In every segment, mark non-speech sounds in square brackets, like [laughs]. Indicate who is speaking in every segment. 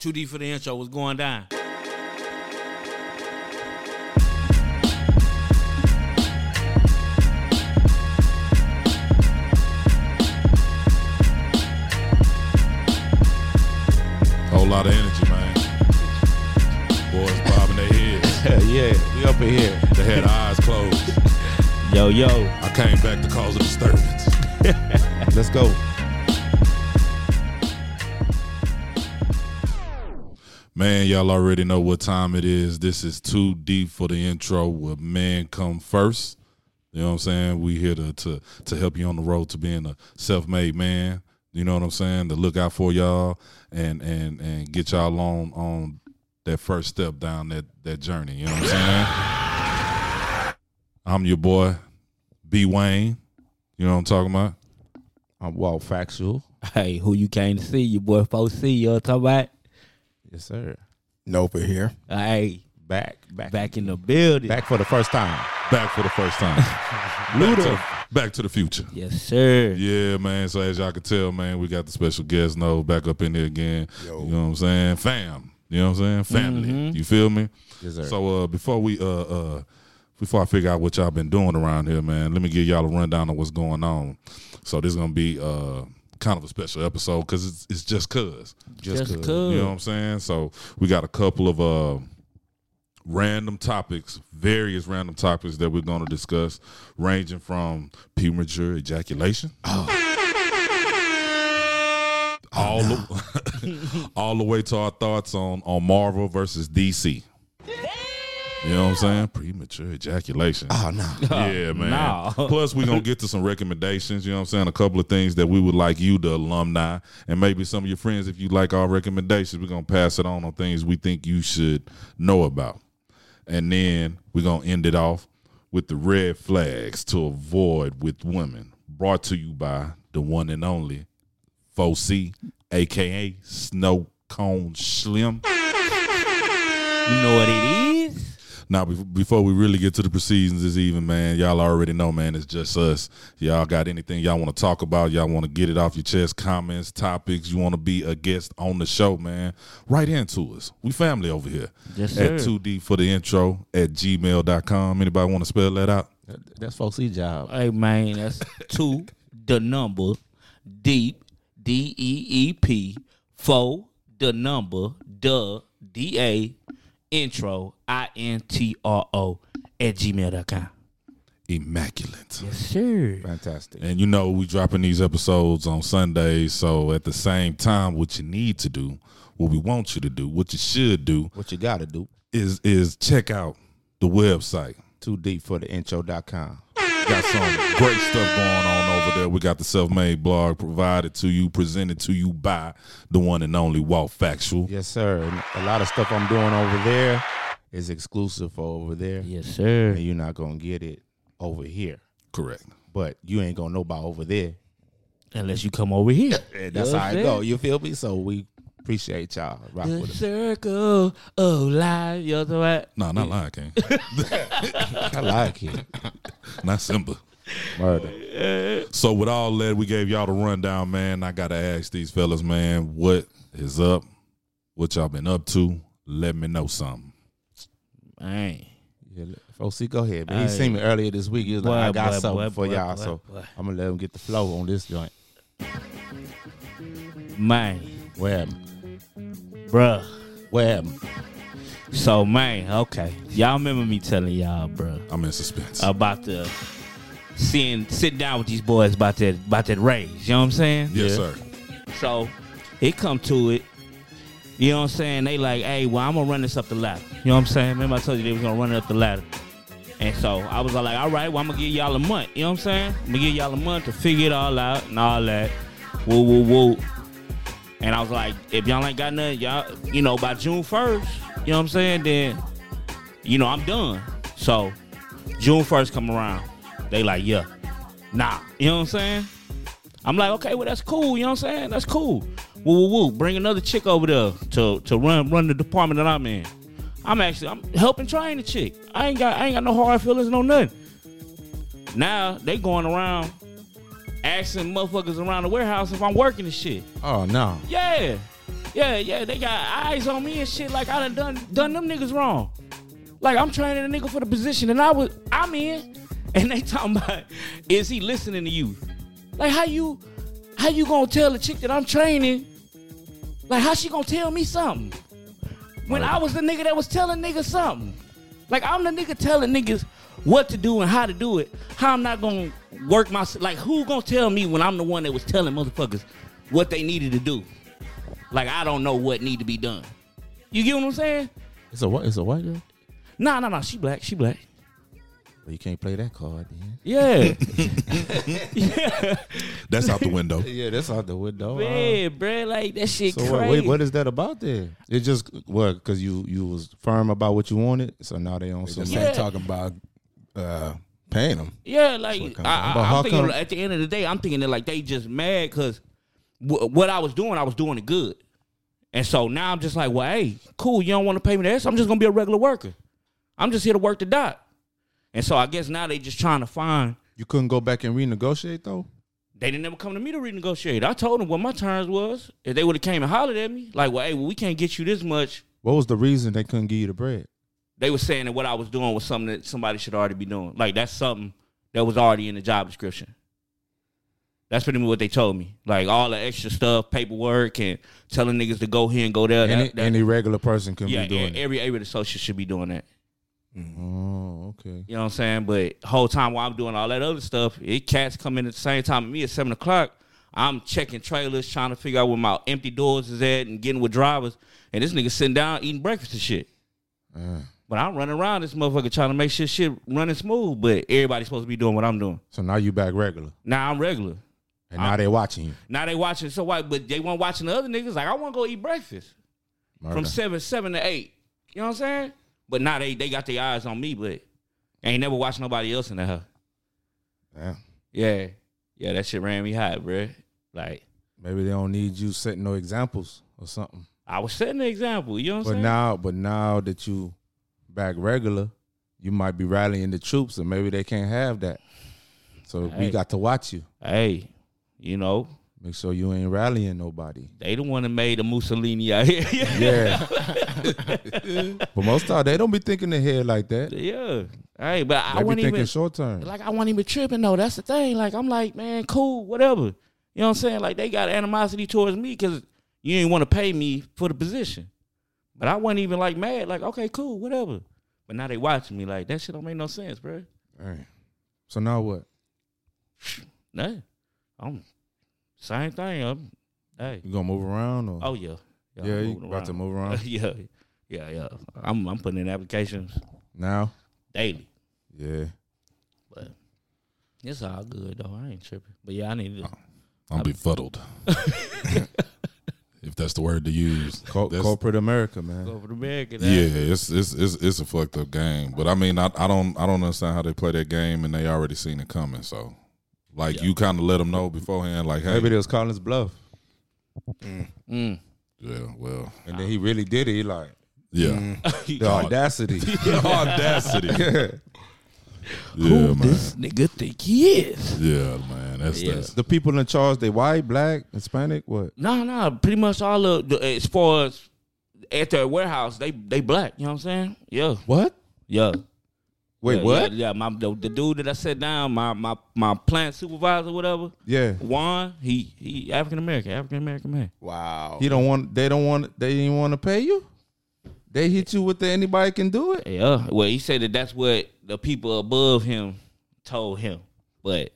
Speaker 1: Too deep for the intro. What's going down?
Speaker 2: Whole lot of energy, man. Boys bobbing their heads. [laughs]
Speaker 3: yeah, we up in here.
Speaker 2: They had their eyes closed. [laughs]
Speaker 3: Yo, yo,
Speaker 2: I came back to cause a disturbance. [laughs]
Speaker 3: let's go.
Speaker 2: Man, y'all already know what time it is. This is too deep for the intro where man come first. You know what I'm saying? We here to to to help you on the road to being a self-made man. You know what I'm saying? To look out for y'all and and and get y'all on on that first step down that that journey. You know what I'm saying? I'm your boy, B Wayne. You know what I'm talking about?
Speaker 3: I'm Walt Factual.
Speaker 1: Hey, who you came to see? Your boy 4C. You know what I'm talking about?
Speaker 3: Yes, sir.
Speaker 4: Nope, here.
Speaker 1: Hey,
Speaker 3: Back, back,
Speaker 1: back in the building.
Speaker 3: back for the first time.
Speaker 2: Back for the first time. [laughs] back, to, back to the future.
Speaker 1: Yes, sir.
Speaker 2: Yeah, man. So as y'all can tell, man, we got the special guest No back up in there again.
Speaker 4: Yo.
Speaker 2: You know what I'm saying? Fam. You know what I'm saying? Family.
Speaker 1: Mm-hmm.
Speaker 2: You feel me?
Speaker 3: Yes, sir.
Speaker 2: So uh before we uh uh before I figure out what y'all been doing around here, man, let me give y'all a rundown of what's going on. So this is gonna be uh kind of a special episode because it's it's just cause.
Speaker 1: Just,
Speaker 3: good.
Speaker 1: cool.
Speaker 2: You know what I'm saying? So we got a couple of uh random topics, various random topics that we're going to discuss, ranging from premature ejaculation. All the, [laughs] all the way to our thoughts on on Marvel versus DC. You know what I'm saying? Premature ejaculation.
Speaker 4: Oh no. [laughs]
Speaker 2: Yeah, man.
Speaker 1: no.
Speaker 2: Plus, we're gonna get to some recommendations. You know what I'm saying? A couple of things that we would like you, the alumni, and maybe some of your friends, if you like our recommendations, we're gonna pass it on on things we think you should know about. And then we're gonna end it off with the red flags to avoid with women. Brought to you by the one and only 4C, aka Snow Cone Slim.
Speaker 1: You know what it is?
Speaker 2: Now, before we really get to the proceedings this evening, man, y'all already know, man, it's just us. Y'all got anything y'all want to talk about? Y'all want to get it off your chest, comments, topics? You want to be a guest on the show, man? Write into us. We family over here.
Speaker 1: Yes, sir.
Speaker 2: At 2D for the intro at gmail.com. Anybody want to spell that out?
Speaker 3: That's folks' job.
Speaker 1: Hey, man, that's [laughs] two, the number, deep, D E E P, four, the number, the, D A, intro, I N T R O, at gmail.com.
Speaker 2: Immaculate.
Speaker 1: Yes, sir.
Speaker 3: Fantastic.
Speaker 2: And you know, we dropping these episodes on Sundays. So at the same time, what you need to do, what we want you to do, what you should do
Speaker 3: What you gotta do?
Speaker 2: is is check out the website.
Speaker 3: Too deep for the intro.com.
Speaker 2: We got some great stuff going on over there. We got the self-made blog provided to you, presented to you by the one and only Walt Factual.
Speaker 3: Yes, sir. And a lot of stuff I'm doing over there is exclusive for over there.
Speaker 1: Yes, sir.
Speaker 3: And you're not gonna get it over here.
Speaker 2: Correct.
Speaker 3: But you ain't gonna know about over there.
Speaker 1: Unless you come over here. [laughs]
Speaker 3: And that's
Speaker 1: You
Speaker 3: how it
Speaker 1: I'm
Speaker 3: go. You feel me? So we appreciate y'all. Rock
Speaker 1: The
Speaker 3: with us.
Speaker 1: circle of life. You know what I'm
Speaker 2: No, not Lion King. [laughs]
Speaker 3: I like it.
Speaker 2: not Simba.
Speaker 3: Murder.
Speaker 2: So with all that, we gave y'all the rundown, man. I gotta ask these fellas, man, what is up? What y'all been up to? Let me know something.
Speaker 1: Man.
Speaker 3: Yeah, Foc, go ahead, man. He
Speaker 1: Hey.
Speaker 3: seen me earlier this week. He was like,
Speaker 1: Boy,
Speaker 3: I got
Speaker 1: boy,
Speaker 3: something
Speaker 1: boy,
Speaker 3: for
Speaker 1: boy,
Speaker 3: y'all.
Speaker 1: boy,
Speaker 3: so
Speaker 1: boy.
Speaker 3: I'm gonna let him get the flow on this joint.
Speaker 1: Man.
Speaker 3: Where
Speaker 1: Bruh.
Speaker 3: where
Speaker 1: So, man, okay. Y'all remember me telling y'all, bruh,
Speaker 2: I'm in suspense.
Speaker 1: about the seeing, sitting down with these boys about that, about that raise. You know what I'm saying?
Speaker 2: yes,
Speaker 3: yeah.
Speaker 2: sir.
Speaker 1: So it come to it. You know what I'm saying? They like, hey, well, I'm gonna run this up the ladder. You know what I'm saying? Remember I told you they was gonna run it up the ladder. And so I was like, all right, well, I'm gonna give y'all a month. You know what I'm saying? I'm gonna give y'all a month to figure it all out and all that. Woo, woo, woo. And I was like, if y'all ain't got nothing, y'all, you know, by June 1st, you know what I'm saying? Then, you know, I'm done. So June 1st come around. They like, yeah, nah. You know what I'm saying? I'm like, okay, well that's cool. You know what I'm saying? That's cool. Woo woo woo. Bring another chick over there to to run run the department that I'm in. I'm actually I'm helping train the chick. I ain't got I ain't got no hard feelings, no nothing. Now they going around asking motherfuckers around the warehouse if I'm working the shit.
Speaker 3: Oh no.
Speaker 1: Yeah. Yeah, yeah, they got eyes on me and shit. Like I done done, done them niggas wrong. Like I'm training a nigga for the position, and I was I'm in, and they talking about is he listening to you? Like how you how you gonna tell a chick that I'm training? Like how she gonna tell me something? When I was the nigga that was telling niggas something. Like I'm the nigga telling niggas what to do and how to do it. How I'm not gonna work my like who gonna tell me when I'm the one that was telling motherfuckers what they needed to do? Like I don't know what need to be done. You get what I'm saying?
Speaker 3: It's a what? It's a white girl.
Speaker 1: Nah, nah, nah. She black. She black.
Speaker 3: Well, you can't play that card. Then.
Speaker 1: Yeah.
Speaker 2: That's out the window.
Speaker 3: Yeah, that's out the window. Uh,
Speaker 1: Man, bruh, like that shit
Speaker 3: so
Speaker 1: crazy.
Speaker 3: wait, what is that about then? It just what? Because you you was firm about what you wanted, so now they on
Speaker 4: They
Speaker 3: some.
Speaker 4: just
Speaker 1: Yeah.
Speaker 4: ain't talking about uh, paying them.
Speaker 1: Yeah, like
Speaker 4: what it comes
Speaker 1: I, I, I'm thinking
Speaker 3: come-
Speaker 1: at the end of the day, I'm thinking that like they just mad because w- what I was doing, I was doing it good, and so now I'm just like, well, hey, cool, you don't want to pay me that, so I'm just gonna be a regular worker. I'm just here to work the dot, and so I guess now they just trying to find.
Speaker 3: You couldn't go back and renegotiate though.
Speaker 1: They didn't ever come to me to renegotiate. I told them what my terms was. If they would have came and hollered at me, like, well, hey, well, we can't get you this much.
Speaker 3: What was the reason they couldn't give you the bread?
Speaker 1: They were saying that what I was doing was something that somebody should already be doing. Like that's something that was already in the job description. That's pretty much what they told me. Like all the extra stuff, paperwork, and telling niggas to go here and go there.
Speaker 3: Any,
Speaker 1: That, that-
Speaker 3: any regular person can
Speaker 1: yeah,
Speaker 3: be doing it.
Speaker 1: every every associate should be doing that.
Speaker 3: Oh, okay.
Speaker 1: You know what I'm saying? But whole time while I'm doing all that other stuff, it cats come in at the same time as me at seven o'clock. I'm checking trailers, trying to figure out where my empty doors is at and getting with drivers. And this nigga sitting down eating breakfast and shit.
Speaker 3: Uh,
Speaker 1: But I'm running around this motherfucker trying to make sure shit running smooth. But everybody's supposed to be doing what I'm doing.
Speaker 3: so now you back regular,
Speaker 1: Now I'm regular.
Speaker 3: and now they watching you.
Speaker 1: Now they watching so why? But they weren't watching the other niggas. Like I want to go eat breakfast from seven seven to eight. You know what I'm saying? But now they they got their eyes on me. But ain't never watched nobody else in the house.
Speaker 3: Yeah.
Speaker 1: Yeah, yeah, that shit ran me hot, bro. Like
Speaker 3: Maybe they don't need you setting no examples or something.
Speaker 1: I was setting the example. You know what I'm saying?
Speaker 3: But now, but now that you back regular, you might be rallying the troops, and maybe they can't have that. So we got to watch you.
Speaker 1: hey, you know
Speaker 3: Make sure you ain't rallying nobody.
Speaker 1: they the one that made the Mussolini out here. [laughs]
Speaker 3: Yeah. [laughs] but most time they don't be thinking ahead like that.
Speaker 1: yeah. Hey, but I
Speaker 3: They be
Speaker 1: wasn't even
Speaker 3: short term.
Speaker 1: like I wasn't even tripping though. That's the thing. Like I'm like, man, cool, whatever. You know what I'm saying? Like they got animosity towards me because you ain't want to pay me for the position. But I wasn't even like mad. Like okay, cool, whatever. But now they watching me like that shit don't make no sense, bro.
Speaker 3: Alright. So now what? [sighs]
Speaker 1: Nah, I'm same thing. I'm, hey,
Speaker 3: You gonna move around or?
Speaker 1: oh yeah,
Speaker 3: yeah,
Speaker 1: I'm
Speaker 3: you about to move around [laughs]
Speaker 1: yeah, yeah, yeah. I'm I'm putting in applications
Speaker 3: now.
Speaker 1: daily,
Speaker 3: Yeah.
Speaker 1: but it's all good though. I ain't tripping. But yeah, I need to.
Speaker 2: Oh, I'm befuddled. [laughs] [laughs] if that's the word to use.
Speaker 3: Co- corporate America, man.
Speaker 1: Corporate America. the American.
Speaker 2: Yeah, it's it's it's it's a fucked up game. But I mean, I, I don't I don't understand how they play that game, and they already seen it coming. So, like,
Speaker 1: Yeah.
Speaker 2: you kind of let them know beforehand, like, hey,
Speaker 3: Maybe they was calling his bluff,
Speaker 1: Mm.
Speaker 2: yeah, well,
Speaker 3: and then he really did it. He like
Speaker 2: yeah, [laughs] [laughs]
Speaker 3: the audacity. [laughs]
Speaker 2: The audacity, yeah,
Speaker 1: Who
Speaker 2: man,
Speaker 1: this nigga think he is?
Speaker 2: yeah, man, that's
Speaker 1: Yeah.
Speaker 2: that's
Speaker 3: the people in charge, they white, black, Hispanic, what?
Speaker 1: No, no, pretty much all of the as far as at their warehouse, they they black. You know what I'm saying? Yeah,
Speaker 3: What?
Speaker 1: yeah.
Speaker 3: Wait,
Speaker 1: yeah,
Speaker 3: what?
Speaker 1: Yeah, yeah, my the, the dude that I set down, my my my plant supervisor, whatever,
Speaker 3: Yeah.
Speaker 1: Juan. He he African American, African American man.
Speaker 4: Wow.
Speaker 3: He don't want. They don't want. They didn't want to pay you. They hit you with the anybody can do it.
Speaker 1: Yeah. Well, he said that that's what the people above him told him, but.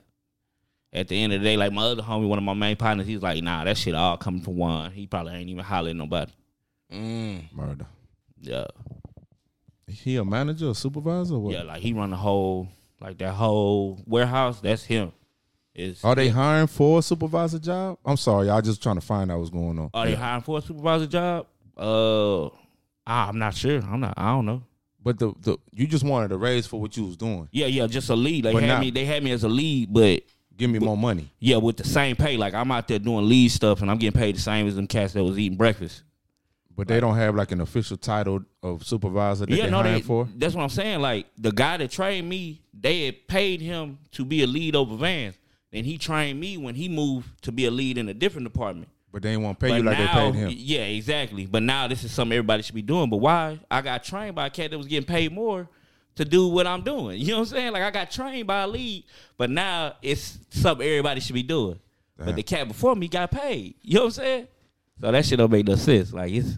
Speaker 1: At the end of the day, like my other homie, one of my main partners, he's like, "Nah, that shit all coming from one. He probably ain't even hollering nobody."
Speaker 4: Mm.
Speaker 3: Murder.
Speaker 1: Yeah,
Speaker 3: He a manager or supervisor? Or what?
Speaker 1: yeah, like he run the whole, like that whole warehouse. That's him. Is
Speaker 3: Are they hiring for a supervisor job? I'm sorry, y'all just trying to find out what's going on.
Speaker 1: Are they hiring for a supervisor job? Uh, ah, I'm not sure. I'm not. I don't know.
Speaker 3: But the, the you just wanted a raise for what you was doing.
Speaker 1: Yeah, yeah, just a lead. They
Speaker 3: But
Speaker 1: had
Speaker 3: not-
Speaker 1: me. They had me as a lead, but
Speaker 3: Give me more money.
Speaker 1: yeah, with the same pay. Like I'm out there doing lead stuff, and I'm getting paid the same as them cats that was eating breakfast.
Speaker 3: But they don't have like an official title of supervisor that
Speaker 1: yeah,
Speaker 3: they
Speaker 1: no,
Speaker 3: hiring
Speaker 1: they.
Speaker 3: for.
Speaker 1: That's what I'm saying. Like the guy that trained me, they had paid him to be a lead over Vans, and he trained me when he moved to be a lead in a different department.
Speaker 3: But they ain't want to pay
Speaker 1: But
Speaker 3: you like
Speaker 1: now,
Speaker 3: they paid him.
Speaker 1: yeah, exactly. But now this is something everybody should be doing. But why? I got trained by a cat that was getting paid more to do what I'm doing. You know what I'm saying? Like I got trained by a lead, but now it's something everybody should be doing. But the cat before me got paid. You know what I'm saying? So that shit don't make no sense. Like it's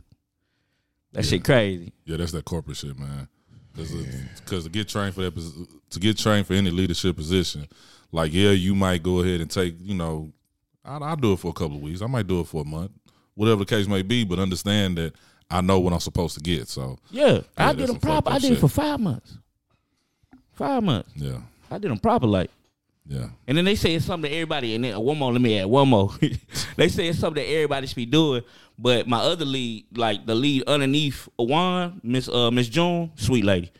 Speaker 1: that shit crazy.
Speaker 2: Yeah, that's that corporate shit, man. Because to get trained for that, posi- to get trained for any leadership position, like yeah, you might go ahead and take, you know, I'll, I'll do it for a couple of weeks. I might do it for a month, whatever the case may be. But understand that I know what I'm supposed to get. So
Speaker 1: Yeah, I did them proper. I did it for five months. Five months.
Speaker 2: yeah,
Speaker 1: I did them proper like.
Speaker 2: yeah,
Speaker 1: And then they say it's something that everybody, and then one more, let me add one more. [laughs] they say it's something that everybody should be doing. But my other lead, like the lead underneath Awan, Miss uh Miss June, sweet lady.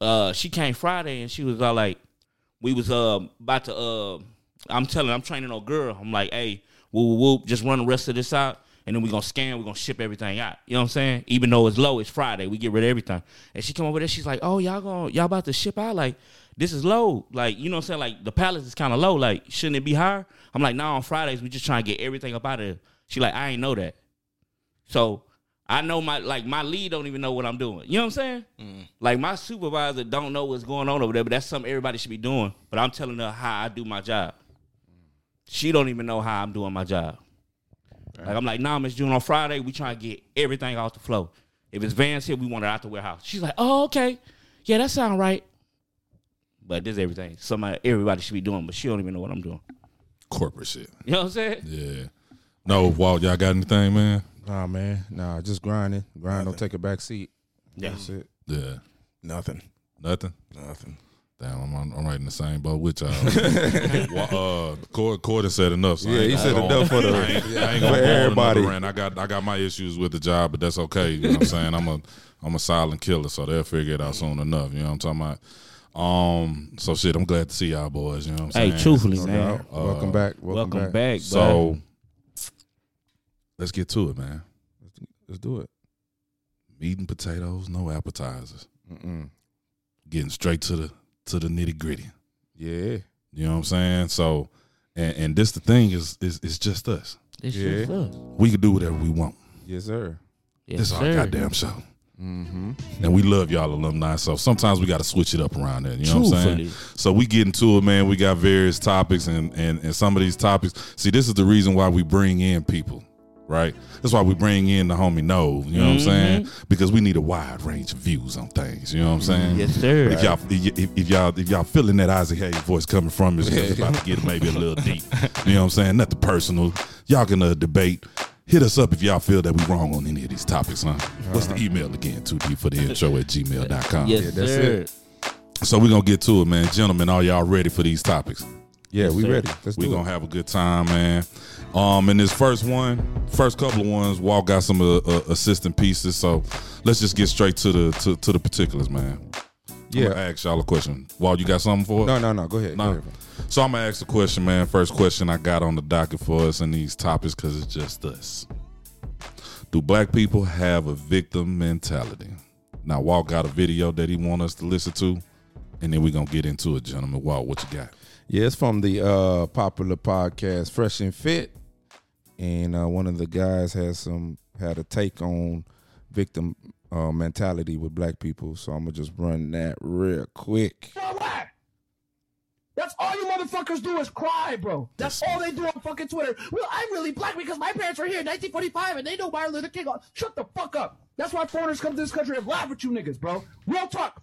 Speaker 1: Uh she came Friday and she was all like, we was uh about to uh I'm telling I'm training a girl. I'm like, hey, whoop whoop just run the rest of this out. And then we're gonna scan, we're gonna ship everything out. You know what I'm saying? Even though it's low, it's Friday, we get rid of everything. And she come over there, she's like, Oh, y'all gonna y'all about to ship out? Like, this is low. Like, you know what I'm saying? Like the palace is kinda low. Like, shouldn't it be higher? I'm like, nah, on Fridays we just trying to get everything up out of there. She like, I ain't know that. So I know my like my lead don't even know what I'm doing. You know what I'm saying? Mm. Like my supervisor don't know what's going on over there, but that's something everybody should be doing. But I'm telling her how I do my job. She don't even know how I'm doing my job. Like I'm like, nah, Miss June, on Friday we trying to get everything off the flow. If it's vans here, we want it out the warehouse. She's like, oh, okay. Yeah, that sound right. But this everything. Somebody everybody should be doing, but she don't even know what I'm doing.
Speaker 2: corporate shit.
Speaker 1: You know what I'm saying?
Speaker 2: Yeah. No, Walt, y'all got anything, man?
Speaker 3: Nah, man. Nah, just grinding. Grind. Don't take a back seat.
Speaker 1: Yeah.
Speaker 3: That's it.
Speaker 2: Yeah,
Speaker 4: Nothing.
Speaker 2: nothing.
Speaker 4: Nothing.
Speaker 2: Damn, I'm, I'm, I'm right in the same boat with y'all. [laughs] Uh, Cord, Corden said enough. So
Speaker 3: Yeah, he said
Speaker 2: go
Speaker 3: enough for the-
Speaker 2: I ain't, I ain't
Speaker 3: for
Speaker 2: gonna go
Speaker 3: everybody.
Speaker 2: rant. I got I got my issues with the job, but that's okay. You know what I'm saying? I'm a I'm a silent killer, so they'll figure it out soon enough. You know what I'm talking about? Um, so shit, I'm glad to see y'all boys. You know what I'm
Speaker 1: Hey,
Speaker 2: saying?
Speaker 1: Hey, truthfully,
Speaker 3: No
Speaker 1: man.
Speaker 3: doubt. welcome back. Welcome,
Speaker 1: Welcome
Speaker 3: back.
Speaker 1: back.
Speaker 2: So let's get to it, man.
Speaker 3: Let's do it.
Speaker 2: Meat and potatoes, no appetizers.
Speaker 3: Mm-mm.
Speaker 2: Getting straight to the to the nitty gritty.
Speaker 3: Yeah.
Speaker 2: You know what I'm saying? So, and, and this the thing is is it's just us.
Speaker 1: It's
Speaker 3: Yeah.
Speaker 1: just us.
Speaker 2: We can do whatever we want.
Speaker 3: Yes, sir.
Speaker 1: Yes,
Speaker 2: this is our
Speaker 1: sir.
Speaker 2: goddamn show.
Speaker 3: Mm-hmm.
Speaker 2: And we love y'all alumni. So sometimes we got to switch it up around there. You know what I'm saying? So we get into it, man. We got various topics, and, and, and some of these topics. See, this is the reason why we bring in people, right? That's why we bring in the homie No, You know what I'm saying? Because we need a wide range of views on things. You know what I'm saying?
Speaker 1: Yes, sir.
Speaker 2: If y'all if, if y'all if y'all feeling that Isaac Hayes voice coming from is it's about to get maybe a little [laughs] deep. You know what I'm saying? Nothing personal. Y'all can uh, debate. Hit us up if y'all feel that we wrong on any of these topics, huh? What's the email again? 2D for the intro at gmail.com.
Speaker 1: yes,
Speaker 3: Yeah, that's
Speaker 1: sir.
Speaker 3: it.
Speaker 2: So we're gonna get to it, man. Gentlemen, are y'all ready for these topics?
Speaker 3: Yeah,
Speaker 1: Yes,
Speaker 3: we
Speaker 1: sir.
Speaker 3: ready. Let's
Speaker 2: We're
Speaker 3: do
Speaker 2: gonna
Speaker 3: it.
Speaker 2: have a good time, man. Um, in this first one, first couple of ones, Walt got some uh, uh, assistant pieces. So let's just get straight to the to, to the particulars, man. I'm
Speaker 3: Yeah.
Speaker 2: gonna ask y'all a question. Walt, you got something for us?
Speaker 3: No, no, no. Go ahead.
Speaker 2: No.
Speaker 3: Go ahead.
Speaker 2: So I'm gonna ask the question, man. First question I got on the docket for us in these topics because it's just us. Do black people have a victim mentality? Now, Walt got a video that he want us to listen to, and then we're gonna get into it, gentlemen. Walt, what you got?
Speaker 3: Yeah, it's from the uh, popular podcast Fresh and Fit, and uh, one of the guys has some had a take on victim uh, mentality with black people. So I'm gonna just run that real quick.
Speaker 5: That's all you motherfuckers do is cry, bro. That's all they do on fucking Twitter. Well, I'm really black because my parents were here in 1945 and they know Martin Luther King. Shut the fuck up. That's why foreigners come to this country and laugh at you niggas, bro. Real talk.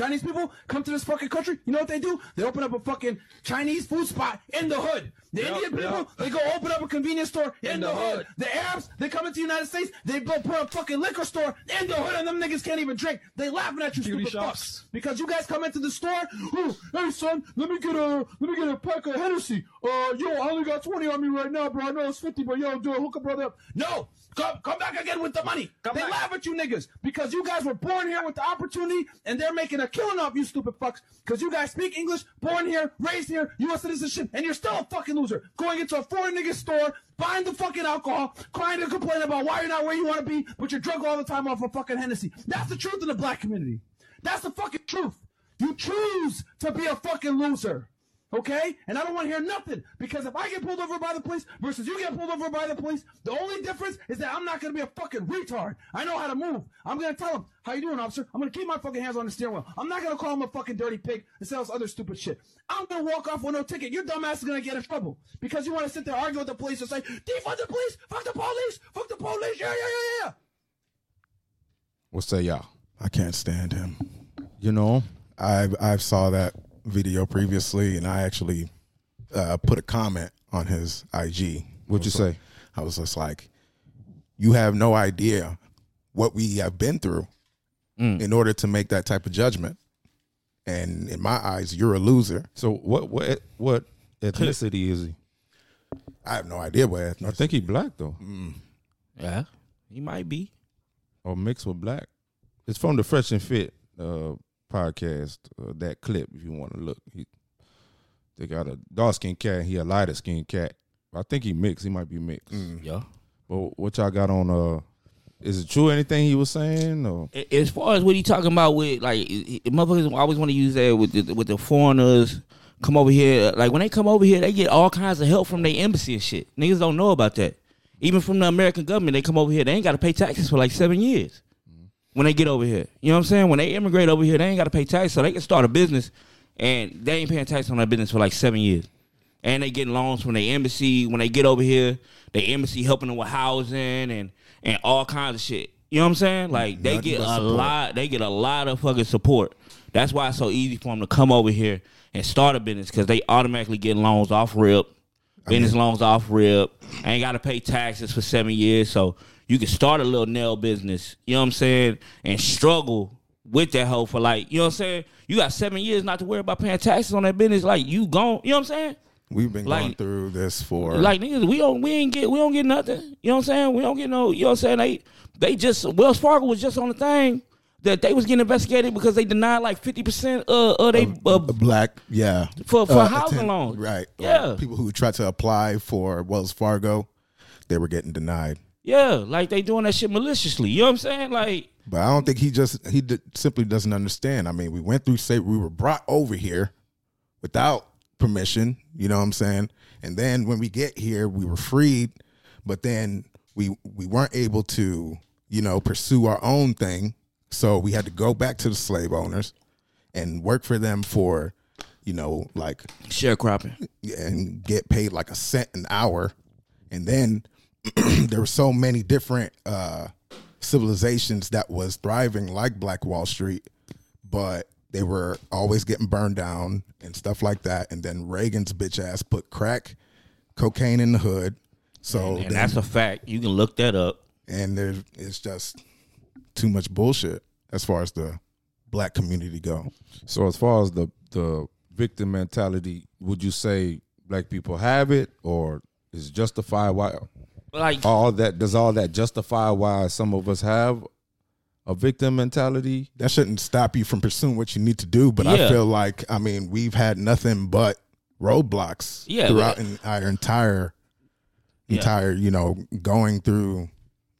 Speaker 5: Chinese people come to this fucking country. You know what they do? They open up a fucking Chinese food spot in the hood. The Indian people, they go open up a convenience store in, the, hood. The Arabs, they come into the United States, they go put a fucking liquor store in the hood, and them niggas can't even drink. They laughing at you, stupid fucks. Because you guys come into the store, oh, hey son, let me get a let me get a pack of Hennessy. Uh, yo, I only got twenty on me right now, bro. I know it's fifty, but yo, do it, hook a brother up. No, come come back again with the money. they laugh at you niggas because you guys were born here with the opportunity, and they're making a killing off you, stupid fucks. Because you guys speak English, born here, raised here, U.S. citizenship, and you're still a fucking loser. Going into a foreign nigga store, buying the fucking alcohol, crying and complaining about why you're not where you want to be, but you're drunk all the time off of fucking Hennessy. That's the truth in the black community. That's the fucking truth. You choose to be a fucking loser. Okay? And I don't want to hear nothing because if I get pulled over by the police versus you get pulled over by the police, the only difference is that I'm not going to be a fucking retard. I know how to move. I'm going to tell him, how you doing, officer? I'm going to keep my fucking hands on the steering wheel. I'm not going to call him a fucking dirty pig and say all this other stupid shit. I'm going to walk off with no ticket. Your dumb ass is going to get in trouble because you want to sit there arguing with the police and say, defund the police, fuck the police, fuck the police, yeah, yeah, yeah, yeah.
Speaker 3: What say y'all?
Speaker 4: I can't stand him.
Speaker 3: You know,
Speaker 4: I I saw that video previously, and I actually uh, put a comment on his IG.
Speaker 3: What'd you
Speaker 4: I was
Speaker 3: say?
Speaker 4: I was just like, "You have no idea what we have been through in order to make that type of judgment." And in my eyes, you're a loser.
Speaker 3: so what? What? What ethnicity is he?
Speaker 4: I have no idea what. ethnicity.
Speaker 3: I think he black though,
Speaker 1: Yeah, he might be.
Speaker 3: or mixed with black. It's from the Fresh and Fit uh, podcast. Uh, that clip, if you want to look, he, they got a dark skinned cat. He a lighter skinned cat. I think he mixed. He might be mixed.
Speaker 1: Yeah.
Speaker 3: But what y'all got on? Uh, is it true? Anything he was saying? Or
Speaker 1: As far as what he talking about with like it- it- motherfuckers always want to use that with the, with the foreigners come over here. Like when they come over here, they get all kinds of help from their embassy and shit. Niggas don't know about that. Even from the American government, they come over here. They ain't got to pay taxes for like seven years. When they get over here, you know what I'm saying? When they immigrate over here, they ain't got to pay taxes, so they can start a business, and they ain't paying tax on that business for like seven years. and they getting loans from the embassy. When they get over here, the embassy helping them with housing and and all kinds of shit. You know what I'm saying? Like they
Speaker 4: Nothing
Speaker 1: get a
Speaker 4: support.
Speaker 1: lot. They get a lot of fucking support. That's why it's so easy for them to come over here and start a business because they automatically get loans off rip, business loans off rip. Ain't got to pay taxes for seven years, so you can start a little nail business. You know what I'm saying? And struggle with that hoe for like, you know what I'm saying? You got seven years not to worry about paying taxes on that business. Like you gone. You know what I'm saying?
Speaker 4: We've been going
Speaker 1: Like-
Speaker 4: through this for
Speaker 1: Like niggas, we don't we ain't get we don't get nothing. You know what I'm saying? We don't get no. You know what I'm saying? They they just Wells Fargo was just on the thing that they was getting investigated because they denied like fifty percent uh of they uh,
Speaker 4: a black, yeah,
Speaker 1: For- for housing
Speaker 4: attend-
Speaker 1: loans.
Speaker 4: right?
Speaker 1: Yeah.
Speaker 4: people who tried to apply for Wells Fargo, they were getting denied.
Speaker 1: Yeah like they doing that shit maliciously. You know what I'm saying? Like
Speaker 4: But I don't think he just he d- simply doesn't understand. I mean, we went through say we were brought over here without permission, you know what I'm saying? And then when we get here, we were freed, but then we we weren't able to, you know, pursue our own thing. So we had to go back to the slave owners and work for them for, you know, like
Speaker 1: sharecropping.
Speaker 4: and get paid like a cent an hour. And then [clears throat] there were so many different uh, civilizations that was thriving, like Black Wall Street, but they were always getting burned down and stuff like that. And then Reagan's bitch ass put crack, cocaine in the hood. So
Speaker 1: And
Speaker 4: then-
Speaker 1: that's a fact. You can look that up.
Speaker 4: and there it's just too much bullshit as far as the black community go.
Speaker 3: So as far as the the victim mentality, would you say black people have it, or is justified why
Speaker 1: Like
Speaker 3: all that does all that justify why some of us have a victim mentality?
Speaker 4: that shouldn't stop you from pursuing what you need to do. But
Speaker 1: Yeah.
Speaker 4: I feel like I mean we've had nothing but roadblocks
Speaker 1: Yeah,
Speaker 4: throughout
Speaker 1: but-
Speaker 4: in our entire
Speaker 1: Yeah.
Speaker 4: entire you know going through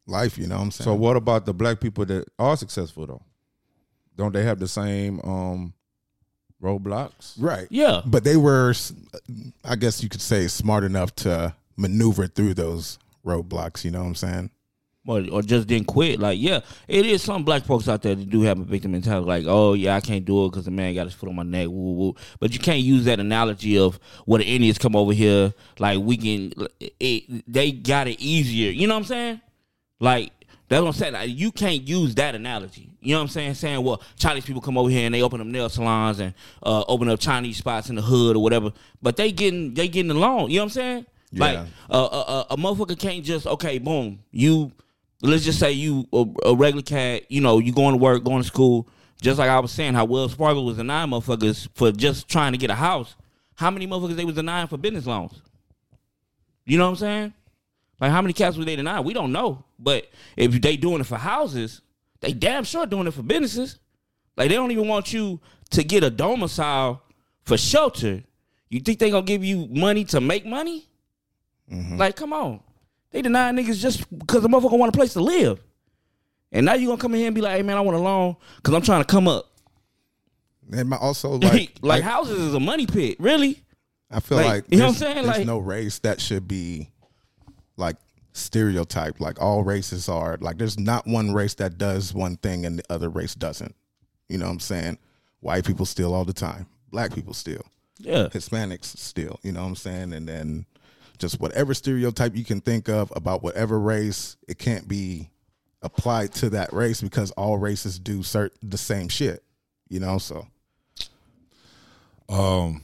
Speaker 4: life. You know what I'm saying?
Speaker 3: So what about the black people that are successful though? Don't they have the same um roadblocks?
Speaker 4: right,
Speaker 1: yeah.
Speaker 4: but they were, I guess you could say, smart enough to maneuver through those roadblocks. You know what I'm saying?
Speaker 1: or, or just didn't quit. Like, yeah, it is some black folks out there that do have a victim mentality. Like, oh yeah, I can't do it because the man got his foot on my neck. Woo, woo. But you can't use that analogy of what the Indians come over here. Like we can, it, they got it easier. You know what I'm saying? Like that's what I'm saying. Like, you can't use that analogy. You know what I'm saying? Saying well, Chinese people come over here and they open up nail salons and uh, open up Chinese spots in the hood or whatever. But they getting they getting along. You know what I'm saying? Like
Speaker 4: Yeah.
Speaker 1: a, a, a, a motherfucker can't just okay, boom. You let's just say you a, a regular cat. You know, you going to work, going to school. Just like I was saying, how Wells Fargo was denying motherfuckers for just trying to get a house. How many motherfuckers they was denying for business loans? You know what I'm saying? Like how many cats were they denying? We don't know. But if they doing it for houses, they damn sure doing it for businesses. Like they don't even want you to get a domicile for shelter. You think they gonna give you money to make money? Mm-hmm. Like, come on. They deny niggas just because the motherfucker want a place to live. And now you gonna come in here and be like, hey man, I want a loan because I'm trying to come up.
Speaker 4: And my- also [laughs]
Speaker 1: Like,
Speaker 4: like
Speaker 1: like houses is a money pit, really.
Speaker 4: I feel
Speaker 1: Like,
Speaker 4: like,
Speaker 1: you know what I'm saying?
Speaker 4: There's
Speaker 1: Like-
Speaker 4: no race that should be like stereotyped. Like all races are. Like there's not one race that does one thing and the other race doesn't. You know what I'm saying? White people steal all the time. Black people steal.
Speaker 1: Yeah.
Speaker 4: Hispanics steal. You know what I'm saying? And then just whatever stereotype you can think of about whatever race, it can't be applied to that race because all races do cert- the same shit. You know, so
Speaker 2: Um,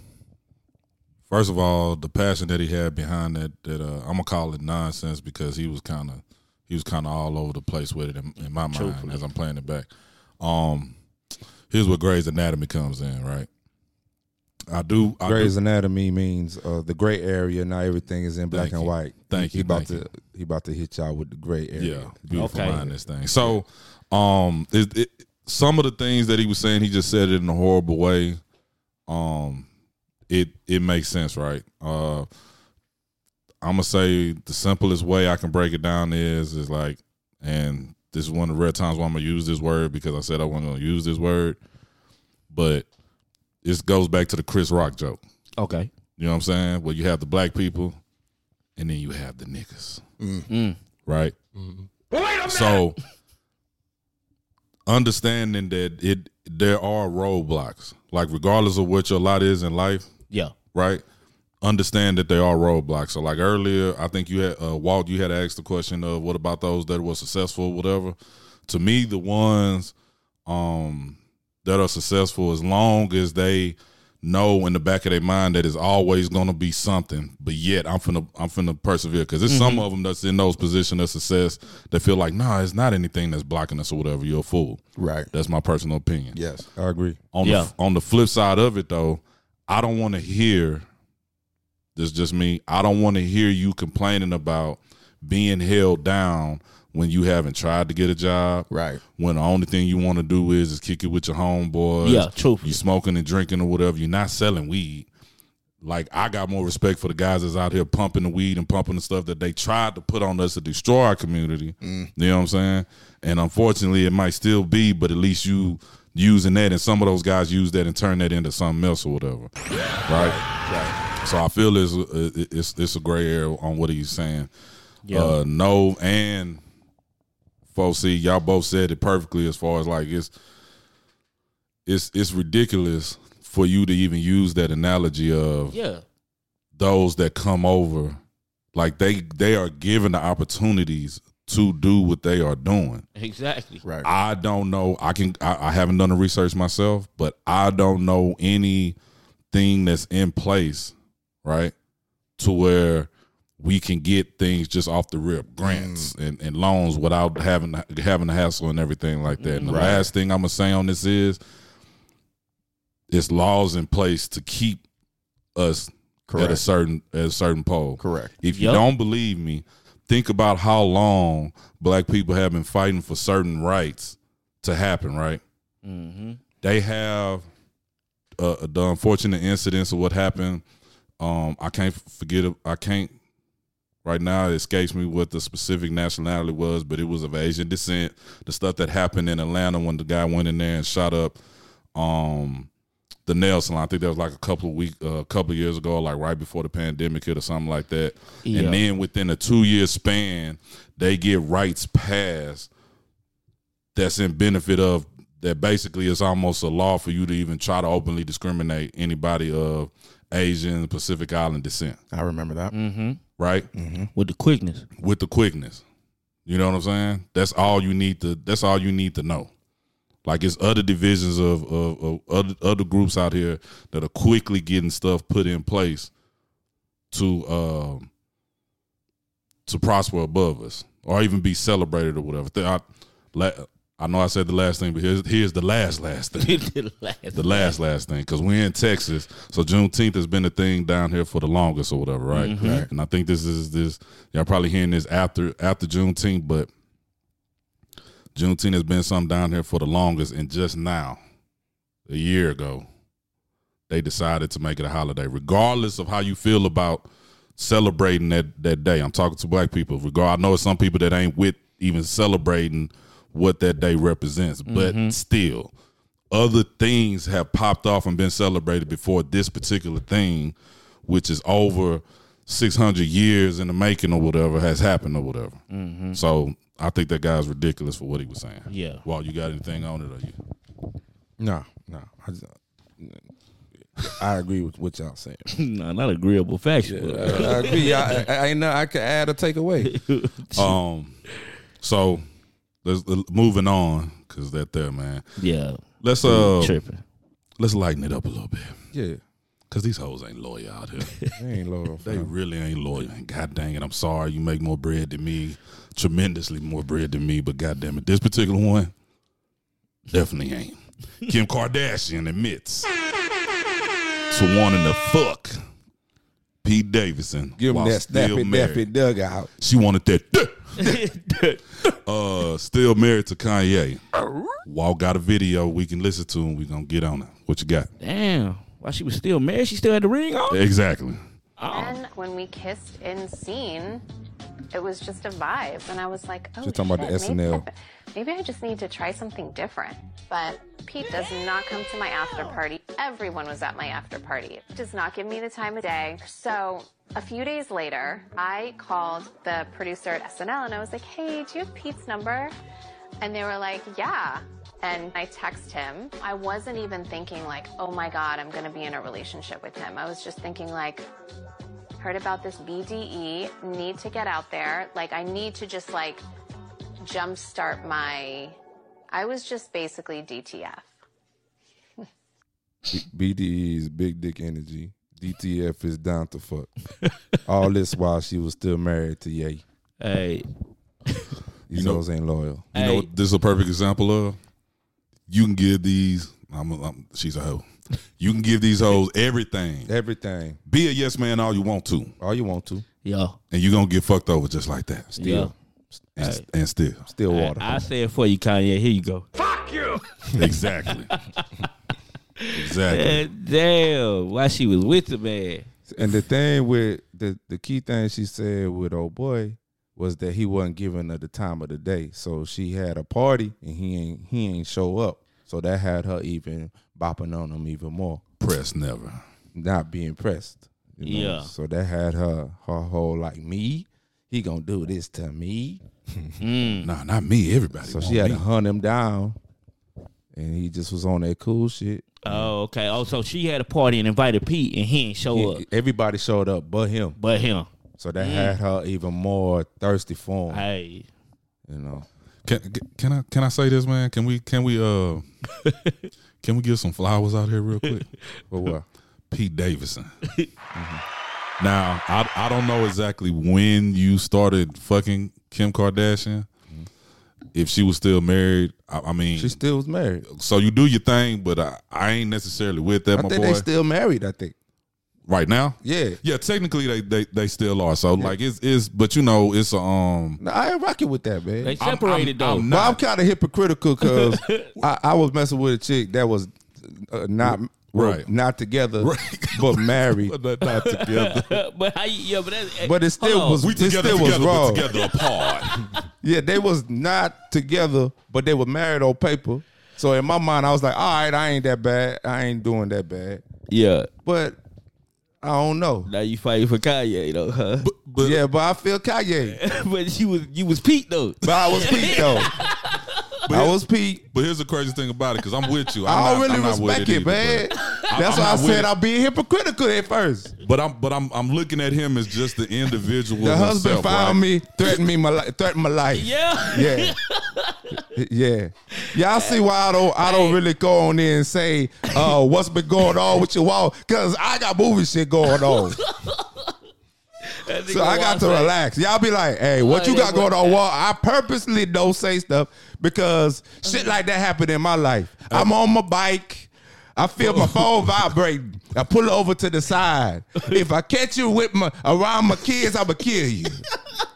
Speaker 2: first of all, the passion that he had behind that that uh, I'm gonna call it nonsense because he was kind of he was kind of all over the place with it in, in my mind
Speaker 1: Truthfully.
Speaker 2: as I'm playing it back. Um, here's where Grey's Anatomy comes in, right? I do. I
Speaker 3: Grey's
Speaker 2: do,
Speaker 3: Anatomy means uh, the gray area. Now everything is in black
Speaker 2: Thank
Speaker 3: and
Speaker 2: you.
Speaker 3: white.
Speaker 2: Thank
Speaker 3: he
Speaker 2: you,
Speaker 3: about
Speaker 2: thank
Speaker 3: to he about to hit y'all with the gray area.
Speaker 2: Yeah, beautiful
Speaker 1: Okay.
Speaker 2: line. This thing. So, um, it, it, some of the things that he was saying, he just said it in a horrible way. Um, it it makes sense, right? Uh, I'm gonna say the simplest way I can break it down is is like, and this is one of the rare times where I'm gonna use this word because I said I wasn't gonna use this word, but this goes back to the Chris Rock joke.
Speaker 1: Okay.
Speaker 2: You know what I'm saying? Well, you have the black people, and then you have the niggas,
Speaker 1: Mm.
Speaker 2: right? So, understanding that it there are roadblocks, like regardless of what your lot is in life,
Speaker 1: Yeah.
Speaker 2: right? Understand that there are roadblocks. So, like earlier, I think you had uh, Walt, you had asked the question of what about those that were successful, whatever. To me, the ones um, that are successful, as long as they know in the back of their mind that it's always going to be something, but yet I'm finna I'm finna persevere because there's some mm-hmm. of them that's in those positions of success that feel like nah, it's not anything that's blocking us or whatever. You're a fool.
Speaker 4: right.
Speaker 2: That's my personal opinion.
Speaker 4: Yes.
Speaker 3: I agree.
Speaker 2: On
Speaker 1: Yeah.
Speaker 2: the on the flip side of it though, I don't want to hear this is just me. I don't want to hear you complaining about being held down when you haven't tried to get a job.
Speaker 4: Right.
Speaker 2: When the only thing you want to do is is kick it with your homeboys.
Speaker 1: Yeah, truthfully.
Speaker 2: You smoking and drinking or whatever. You're not selling weed. Like I got more respect for the guys that's out here pumping the weed and pumping the stuff that they tried to put on us to destroy our community. You know what I'm saying? And unfortunately, it might still be, but at least you using that, and some of those guys use that and turn that into something else or whatever. Right. Right. So I feel it's it's it's a gray area on what he's saying.
Speaker 1: Yeah.
Speaker 2: Uh, no, and folks, see, y'all both said it perfectly as far as like it's it's it's ridiculous for you to even use that analogy of
Speaker 1: yeah.
Speaker 2: those that come over like they they are given the opportunities to do what they are doing
Speaker 1: Exactly.
Speaker 4: Right.
Speaker 2: i don't know i can I, I haven't done the research myself but i don't know anything that's in place right to where we can get things just off the rip grants and, and loans without having having the hassle and everything like that and the
Speaker 4: Right.
Speaker 2: last thing i'm gonna say on this is it's laws in place to keep us at a certain at a certain pole.
Speaker 4: Correct.
Speaker 2: If you
Speaker 1: Yep.
Speaker 2: don't believe me, think about how long black people have been fighting for certain rights to happen. Right?
Speaker 1: Mm-hmm.
Speaker 2: They have uh, the unfortunate incidents of what happened. Um, I can't forget. it- I can't right now. It escapes me what the specific nationality was, but it was of Asian descent. The stuff that happened in Atlanta when the guy went in there and shot up. Um, the nail salon. I think that was like a couple of week, a uh, couple of years ago, like right before the pandemic hit or something like that.
Speaker 1: Yeah.
Speaker 2: And then within a two year span, they get rights passed that's in benefit of that. Basically, it's almost a law for you to even try to openly discriminate anybody of Asian, Pacific Island descent.
Speaker 4: I remember that.
Speaker 1: Mm-hmm.
Speaker 2: Right
Speaker 1: With the quickness.
Speaker 2: with the quickness. You know what I'm saying? That's all you need to. That's all you need to know. Like it's other divisions of, of, of other other groups out here that are quickly getting stuff put in place to um to prosper above us or even be celebrated or whatever. Th- I, la- I know I said the last thing, but here's here's the last last thing. [laughs]
Speaker 1: the last.
Speaker 2: the last last thing because we're in Texas, so Juneteenth has been a thing down here for the longest or whatever, right?
Speaker 1: Mhm.
Speaker 2: And I think this is this y'all probably hearing this after after Juneteenth, but Juneteenth has been something down here for the longest, and just now, a year ago, they decided to make it a holiday, regardless of how you feel about celebrating that that day. I'm talking to black people. Regard, I know some people that ain't with even celebrating what that day represents, but still, other things have popped off and been celebrated before this particular thing which is over six hundred years in the making or whatever, has happened or whatever.
Speaker 1: Mm-hmm.
Speaker 2: So I think that guy's ridiculous for what he was saying.
Speaker 1: Yeah.
Speaker 2: Well, you got anything on it or you?
Speaker 3: No, no. I, just, I agree with what y'all saying. [laughs]
Speaker 1: no, not agreeable factual.
Speaker 3: I, I agree. I, I, I ain't know I could add or take away. [laughs]
Speaker 2: Um, so let's moving on because that there, man.
Speaker 1: yeah.
Speaker 2: Let's uh,
Speaker 1: Tripping.
Speaker 2: let's lighten it up a little bit
Speaker 3: Yeah,
Speaker 2: because these hoes ain't loyal out here. [laughs]
Speaker 3: they ain't loyal.
Speaker 2: They
Speaker 3: fam.
Speaker 2: really ain't loyal. And God dang it, I'm sorry. You make more bread than me, tremendously more bread than me. But God damn it, this particular one definitely ain't. [laughs] Kim Kardashian admits to wanting to fuck Pete Davidson.
Speaker 3: Give him
Speaker 2: while
Speaker 3: that
Speaker 2: still
Speaker 3: snappy
Speaker 2: married.
Speaker 3: dappy dugout.
Speaker 2: She wanted that. [laughs] uh, still married to Kanye. Walt got a video we can listen to, and we gonna get on it. What you got?
Speaker 1: Damn. While she was still married, she still had the ring on?
Speaker 2: Exactly.
Speaker 6: And when we kissed in scene, it was just a vibe, and I was like, "Oh,
Speaker 3: She's talking about the
Speaker 6: shit, maybe,
Speaker 3: SNL.
Speaker 6: I, maybe I just need to try something different." But Pete does not come to my after party. Everyone was at my after party. Does not give me the time of day. So a few days later, I called the producer at SNL, and I was like, "Hey, do you have Pete's number?" And they were like, "Yeah." And I text him. I wasn't even thinking like, "Oh my God, I'm going to be in a relationship with him." I was just thinking like heard about this BDE, need to get out there. Like, I need to just like jumpstart my. I was just basically DTF.
Speaker 3: BDE is big dick energy. DTF is down to fuck. [laughs] All this while she was still married to Ye.
Speaker 1: Hey. [laughs]
Speaker 3: These
Speaker 2: know-
Speaker 3: hoes ain't loyal.
Speaker 2: You know what this is a perfect example of? You can give these. I'm, I'm, she's a hoe. [laughs] You can give these hoes everything.
Speaker 3: Everything.
Speaker 2: Be a yes man all you want to,
Speaker 3: All you want to.
Speaker 1: Yeah.
Speaker 2: and you're gonna get fucked over just like that.
Speaker 1: Yo.
Speaker 2: And,
Speaker 1: Hey.
Speaker 2: and still,
Speaker 3: Still
Speaker 1: I,
Speaker 3: water.
Speaker 1: I say it for you, Kanye. Here you go. Fuck you.
Speaker 2: exactly, exactly.
Speaker 1: Eh, Damn. Why she was with the man.
Speaker 3: And the thing with the the key thing she said with old boy was that he wasn't giving her the time of the day. So she had a party and he ain't he ain't show up. So that had her even bopping on him even more,
Speaker 2: Press never.
Speaker 3: not being pressed. you know?
Speaker 1: Yeah.
Speaker 3: So that had her her whole like me. He gonna do this to me.
Speaker 2: Nah, not me. Everybody.
Speaker 3: So she had
Speaker 2: me.
Speaker 3: to hunt him down, and he just was on that cool shit.
Speaker 1: Oh, okay. Oh, so she had a party and invited Pete, and he didn't show up,
Speaker 3: everybody showed up but him.
Speaker 1: but him.
Speaker 3: So that mm. had her even more thirsty for him.
Speaker 1: Hey,
Speaker 3: You know.
Speaker 2: Can, can I can I say this, man? Can we can we uh [laughs] can we give some flowers out here real quick? [laughs]
Speaker 3: But what?
Speaker 2: Pete Davidson. [laughs] Mm-hmm. Now I I don't know exactly when you started fucking Kim Kardashian. Mm-hmm. If she was still married, I, I mean,
Speaker 3: She still was married.
Speaker 2: so you do your thing, but I, I ain't necessarily with that,
Speaker 3: I
Speaker 2: my
Speaker 3: think
Speaker 2: boy.
Speaker 3: they still married. I think.
Speaker 2: right now,
Speaker 3: Yeah.
Speaker 2: yeah, technically they they, they still are. So like it's it's, but you know it's um.
Speaker 3: No, I ain't rocking with that, man.
Speaker 1: they
Speaker 3: But
Speaker 2: I'm-
Speaker 1: separated
Speaker 2: I'm-
Speaker 1: though.
Speaker 2: I'm
Speaker 3: I'm kind of hypocritical because [laughs] I, I was messing with a chick that was uh, not well,
Speaker 2: Right.
Speaker 3: not together,
Speaker 2: Right. [laughs]
Speaker 3: but married.
Speaker 2: But not together. [laughs]
Speaker 1: but how you, yeah, but that's,
Speaker 3: But it still was-
Speaker 2: we
Speaker 3: It
Speaker 2: together
Speaker 3: still was
Speaker 2: together,
Speaker 3: wrong.
Speaker 2: together apart. [laughs]
Speaker 3: Yeah, they was not together, but they were married on paper. So in my mind, I was like, all right, I ain't that bad. I ain't doing that bad.
Speaker 1: yeah.
Speaker 3: But I don't know.
Speaker 1: Now you fighting for Kanye though, huh?
Speaker 2: But, but
Speaker 3: yeah, but I feel Kanye.
Speaker 1: but you was you was Pete though.
Speaker 3: But I was Pete though. I was Pete.
Speaker 2: But here's the crazy thing about it, because I'm with you. I'm
Speaker 3: I don't
Speaker 2: not,
Speaker 3: really
Speaker 2: I'm
Speaker 3: respect it,
Speaker 2: either,
Speaker 3: man. That's
Speaker 2: I'm
Speaker 3: why I said. I'm being hypocritical at first.
Speaker 2: But I'm but I'm I'm looking at him as just the individual.
Speaker 3: The husband
Speaker 2: himself,
Speaker 3: found
Speaker 2: right?
Speaker 3: me, threatened me, my li- threatened my life.
Speaker 1: Yeah.
Speaker 3: Yeah. [laughs] yeah. Y'all see why I don't I don't really go on there and say uh what's been going on with your wall cuz I got movie shit going on. [laughs] So I got to relax. Y'all be like, "Hey, what
Speaker 1: Oh,
Speaker 3: you got going on?" Wall? I purposely don't say stuff because shit mm-hmm. like that happened in my life. Uh-huh. I'm on my bike. I feel my oh. phone vibrating. I pull it over to the side. If I catch you with my around my kids, I'ma kill you.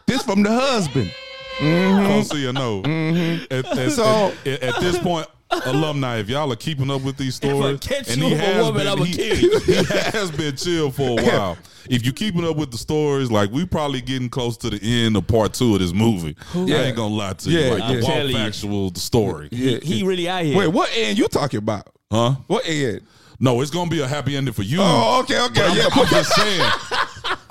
Speaker 3: This from the husband. Mm-hmm.
Speaker 2: Don't see or know. Mm-hmm. At, at-
Speaker 3: So-
Speaker 2: at- at this point, alumni, if y'all are keeping up with these [laughs] stories, and he has
Speaker 1: woman,
Speaker 2: been, he, [laughs] he has been chill for a while. If you're keeping up with the stories, like we probably getting close to the end of part two of this movie. I ain't gonna lie to you.
Speaker 3: Yeah,
Speaker 2: like
Speaker 3: yeah.
Speaker 2: the
Speaker 1: Telling
Speaker 2: raw
Speaker 1: you.
Speaker 2: factual story.
Speaker 1: He, he really out here.
Speaker 3: Wait, what end you talking about?
Speaker 2: Huh?
Speaker 3: What end?
Speaker 2: No, it's gonna be a happy ending for you.
Speaker 3: Oh, okay, okay,
Speaker 2: But I'm,
Speaker 3: yeah.
Speaker 2: I'm just saying.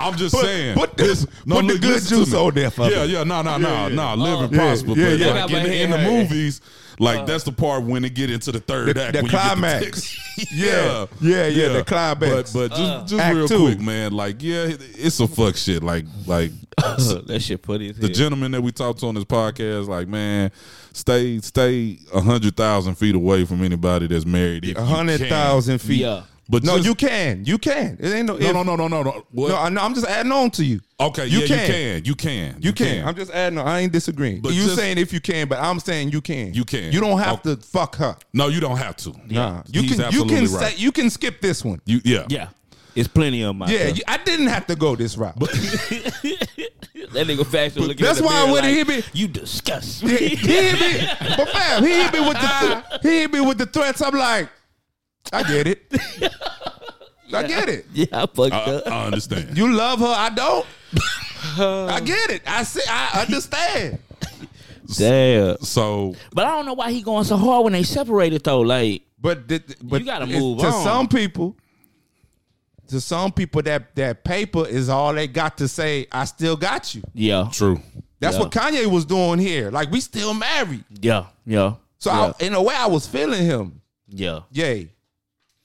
Speaker 2: I'm just
Speaker 3: Put-
Speaker 2: saying.
Speaker 3: put the-
Speaker 2: Listen-
Speaker 3: put the good juice
Speaker 2: me.
Speaker 3: on there for
Speaker 2: Yeah,
Speaker 3: me.
Speaker 2: yeah, no, no, no, no. Live and
Speaker 3: Yeah,
Speaker 2: prosper.
Speaker 3: yeah,
Speaker 2: but
Speaker 3: yeah.
Speaker 2: like in, the, in the
Speaker 3: Yeah, yeah.
Speaker 2: movies, like uh, that's the part when it get into the third
Speaker 3: The-
Speaker 2: act.
Speaker 3: the
Speaker 2: when you get
Speaker 3: climax. [laughs]
Speaker 2: yeah,
Speaker 3: Yeah, yeah, the climax.
Speaker 2: But but just uh,
Speaker 3: just
Speaker 2: real
Speaker 3: two.
Speaker 2: quick, man. Like yeah, it's a fuck shit. Like like [laughs]
Speaker 1: that shit funny as
Speaker 2: the
Speaker 1: hell.
Speaker 2: gentleman that we talked to on this podcast, like man, stay stay a hundred thousand feet away from anybody that's married. If
Speaker 3: A
Speaker 2: you
Speaker 3: hundred
Speaker 2: can.
Speaker 3: thousand feet.
Speaker 1: Yeah.
Speaker 2: But
Speaker 3: no,
Speaker 2: just-
Speaker 3: you can. You can. It ain't no.
Speaker 2: No,
Speaker 3: if-
Speaker 2: no, no, no, no, no. What?
Speaker 3: No, I know. I'm just adding on to you.
Speaker 2: okay,
Speaker 3: you
Speaker 2: yeah,
Speaker 3: can.
Speaker 2: you can, you can,
Speaker 3: You can. I'm just adding on. I ain't disagreeing.
Speaker 2: But
Speaker 3: you
Speaker 2: just-
Speaker 3: saying if you can, but I'm saying you can.
Speaker 2: You can.
Speaker 3: You don't have
Speaker 2: Okay.
Speaker 3: to fuck her.
Speaker 2: no, you don't have to.
Speaker 3: Nah. You
Speaker 2: He's
Speaker 3: can. You can
Speaker 2: right.
Speaker 3: say. You can skip this one.
Speaker 2: You yeah.
Speaker 1: Yeah. It's plenty of them. out
Speaker 3: Yeah.
Speaker 1: there.
Speaker 3: you- I didn't have to go this route. [laughs]
Speaker 1: that nigga faster looking
Speaker 3: that's
Speaker 1: at the
Speaker 3: why
Speaker 1: mirror
Speaker 3: when he
Speaker 1: like,
Speaker 3: hit me-
Speaker 1: You disgust
Speaker 3: he,
Speaker 1: me.
Speaker 3: he hit me, but fam, he hit me with the [laughs] he hit me with the threats. I'm like, I get it. [laughs] I get it.
Speaker 1: yeah, I fucked
Speaker 2: I,
Speaker 1: up.
Speaker 2: I understand.
Speaker 3: You love her, I don't. [laughs] I get it. I see. I understand.
Speaker 1: Damn.
Speaker 2: so
Speaker 1: But I don't know why he going so hard when they separated though. Like,
Speaker 3: But th- but
Speaker 1: You gotta move
Speaker 3: to
Speaker 1: on.
Speaker 3: some people. To some people, that that paper is all they got to say. I still got you.
Speaker 1: yeah,
Speaker 2: true.
Speaker 3: That's
Speaker 1: Yeah.
Speaker 3: what Kanye was doing here. Like we still married.
Speaker 1: yeah, yeah.
Speaker 3: So
Speaker 1: yeah,
Speaker 3: I, in a way, I was feeling him.
Speaker 1: yeah.
Speaker 3: Yay.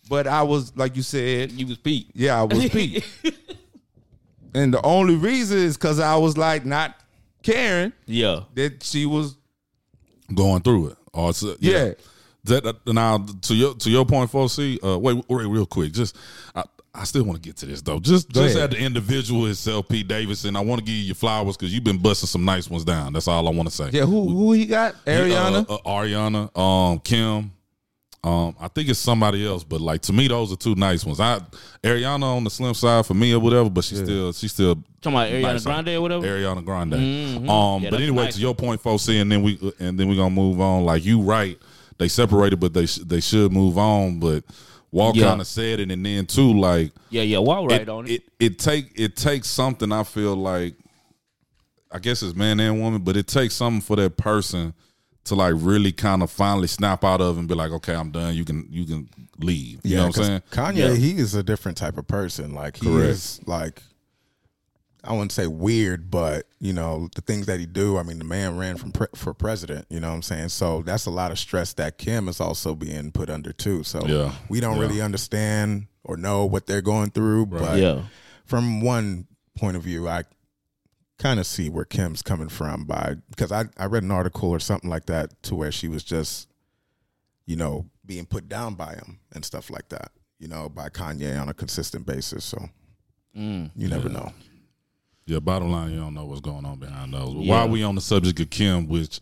Speaker 3: But I was like you said.
Speaker 1: You was Pete.
Speaker 3: Yeah, I was Pete. [laughs] and the only reason is because I was like not caring
Speaker 1: Yeah,
Speaker 3: that she was.
Speaker 2: Going through it. It's, uh,
Speaker 3: Yeah.
Speaker 2: That uh, now to your to your point, 4C. Uh, wait, wait, real quick. Just I, I still want to get to this though. Just
Speaker 3: Go
Speaker 2: just
Speaker 3: ahead.
Speaker 2: at the individual itself, Pete Davidson. I want to give you your flowers because you've been busting some nice ones down. That's all I want to say.
Speaker 3: Yeah, who who he got? Ariana.
Speaker 2: Uh, uh, Ariana, um, Kim. Um, I think it's somebody else, but like to me, those are two nice ones. I Ariana on the slim side for me or whatever, but she still she still
Speaker 1: talking about Ariana
Speaker 2: nice.
Speaker 1: Grande or whatever.
Speaker 2: Ariana Grande.
Speaker 1: Mhm.
Speaker 2: Um,
Speaker 1: Yeah,
Speaker 2: but anyway,
Speaker 1: nice.
Speaker 2: to your point, folks, see, and then we and then we gonna move on. Like you, right? They separated, but they sh- they should move on. But Walt
Speaker 1: Yeah.
Speaker 2: kind of said it, and then too, like
Speaker 1: yeah, yeah. Well, right
Speaker 2: it,
Speaker 1: on it.
Speaker 2: it it take it takes something. I feel like, I guess it's man and woman, but it takes something for that person to like really kind of finally snap out of and be like, okay, I'm done. You can you can leave. You know what I'm
Speaker 4: 'cause
Speaker 2: saying?
Speaker 4: Kanye,
Speaker 1: Yeah.
Speaker 4: he is a different type of person. Like he
Speaker 2: Correct.
Speaker 4: is like I wouldn't say weird, but you know the things that he do. I mean, the man ran from pre- for president. You know what I'm saying? So that's a lot of stress that Kim is also being put under too. So
Speaker 2: Yeah.
Speaker 4: we don't
Speaker 2: Yeah.
Speaker 4: really understand or know what they're going through. But
Speaker 1: yeah,
Speaker 4: from one point of view, I kind of see where Kim's coming from by because I, I read an article or something like that to where she was just, you know, being put down by him and stuff like that, you know, by Kanye on a consistent basis. So
Speaker 1: Mm.
Speaker 4: you never know.
Speaker 2: Yeah, bottom line, you don't know what's going on behind those. But
Speaker 1: Yeah.
Speaker 2: While we on the subject of Kim, which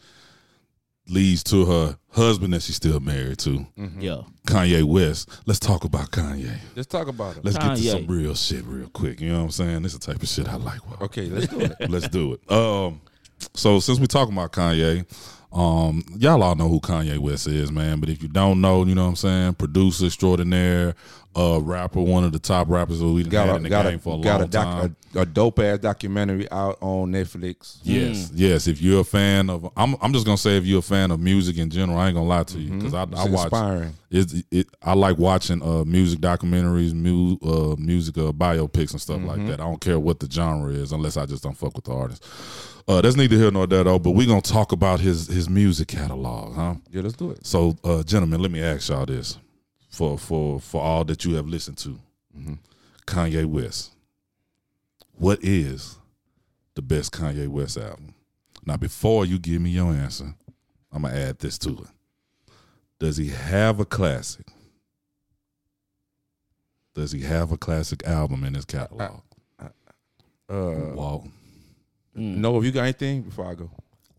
Speaker 2: leads to her husband that she's still married to,
Speaker 1: yeah.
Speaker 2: Kanye West. Let's talk about Kanye.
Speaker 3: Let's talk about it.
Speaker 2: Let's get to some real shit real quick. You know what I'm saying? This is the type of shit I like. Well,
Speaker 3: Okay, let's do it. [laughs]
Speaker 2: Let's do it. Um, so since we talking about Kanye, um, y'all all know who Kanye West is, man. But if you don't know, you know what I'm saying? Producer extraordinaire, uh, rapper, one of the top rappers that we done
Speaker 3: got
Speaker 2: had
Speaker 3: a
Speaker 2: in the
Speaker 3: got
Speaker 2: game
Speaker 3: a
Speaker 2: for a
Speaker 3: got
Speaker 2: long
Speaker 3: a, doc,
Speaker 2: time.
Speaker 3: a, a dope ass documentary out on Netflix.
Speaker 2: Yes, yes. If you're a fan of, I'm, I'm just gonna say if you're a fan of music in general, I ain't gonna lie to you because I, I
Speaker 3: Mm-hmm. It's
Speaker 2: watch.
Speaker 3: inspiring.
Speaker 2: It, it, I like watching uh, music documentaries, mu- uh, music uh, biopics and stuff
Speaker 3: Mm-hmm.
Speaker 2: like that. I don't care what the genre is, unless I just don't fuck with the artist. Uh, that's neither here nor there though. But we're gonna talk about his his music catalog, huh?
Speaker 3: Yeah, let's do it.
Speaker 2: So, uh, gentlemen, let me ask y'all this: for for for all that you have listened to,
Speaker 3: Mm-hmm.
Speaker 2: Kanye West, what is the best Kanye West album? Now, before you give me your answer, I'm gonna add this to it. Does he have a classic? Does he have a classic album in his catalog?
Speaker 3: Uh,
Speaker 2: Walt.
Speaker 3: no, if you got anything before I go,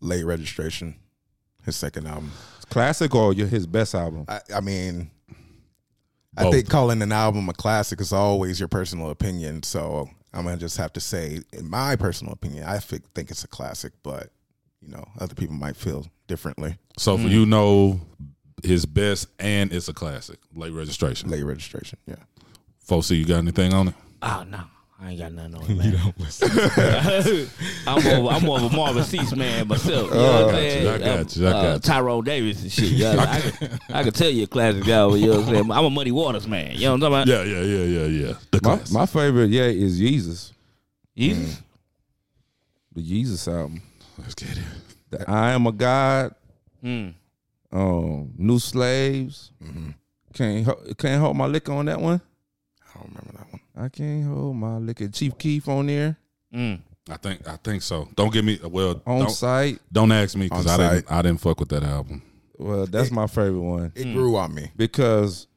Speaker 4: Late registration, his second album.
Speaker 3: it's classic or your his best album.
Speaker 4: I, I mean, I think calling an album a classic is always your personal opinion. So I'm gonna just have to say, in my personal opinion, I think it's a classic, but you know, other people might feel differently.
Speaker 2: So
Speaker 3: Mm.
Speaker 2: for you know his best and it's a classic. Late registration.
Speaker 4: Late registration, yeah.
Speaker 2: Folks, see you got anything on it?
Speaker 1: Oh no, I ain't got nothing on [laughs] it, man. [laughs] I'm more, I'm more of a Marvin Sease man myself. You know what I'm saying?
Speaker 2: I got you, I got
Speaker 1: Uh,
Speaker 2: you.
Speaker 1: Tyrone Davis and shit. You know, I, can, I can tell you a classic guy. You know what I'm saying? I'm a Muddy Waters man. You know what I'm talking about?
Speaker 2: Yeah, yeah, yeah, yeah, yeah. The
Speaker 3: My,
Speaker 2: class.
Speaker 3: my favorite, yeah, is Jesus.
Speaker 1: Jesus.
Speaker 3: The Jesus album.
Speaker 2: Let's get it.
Speaker 3: I am a God.
Speaker 1: Mm.
Speaker 3: Um, New Slaves. Can't can't hold my liquor on that one.
Speaker 4: I don't remember that one.
Speaker 3: I can't hold my liquor. Chief Keef on there
Speaker 1: Mm.
Speaker 2: I think I think so. Don't get me well.
Speaker 3: on
Speaker 2: Don't,
Speaker 3: site.
Speaker 2: don't ask me because I didn't. I didn't fuck with that album.
Speaker 3: Well, that's my favorite one
Speaker 4: It grew on me.
Speaker 3: because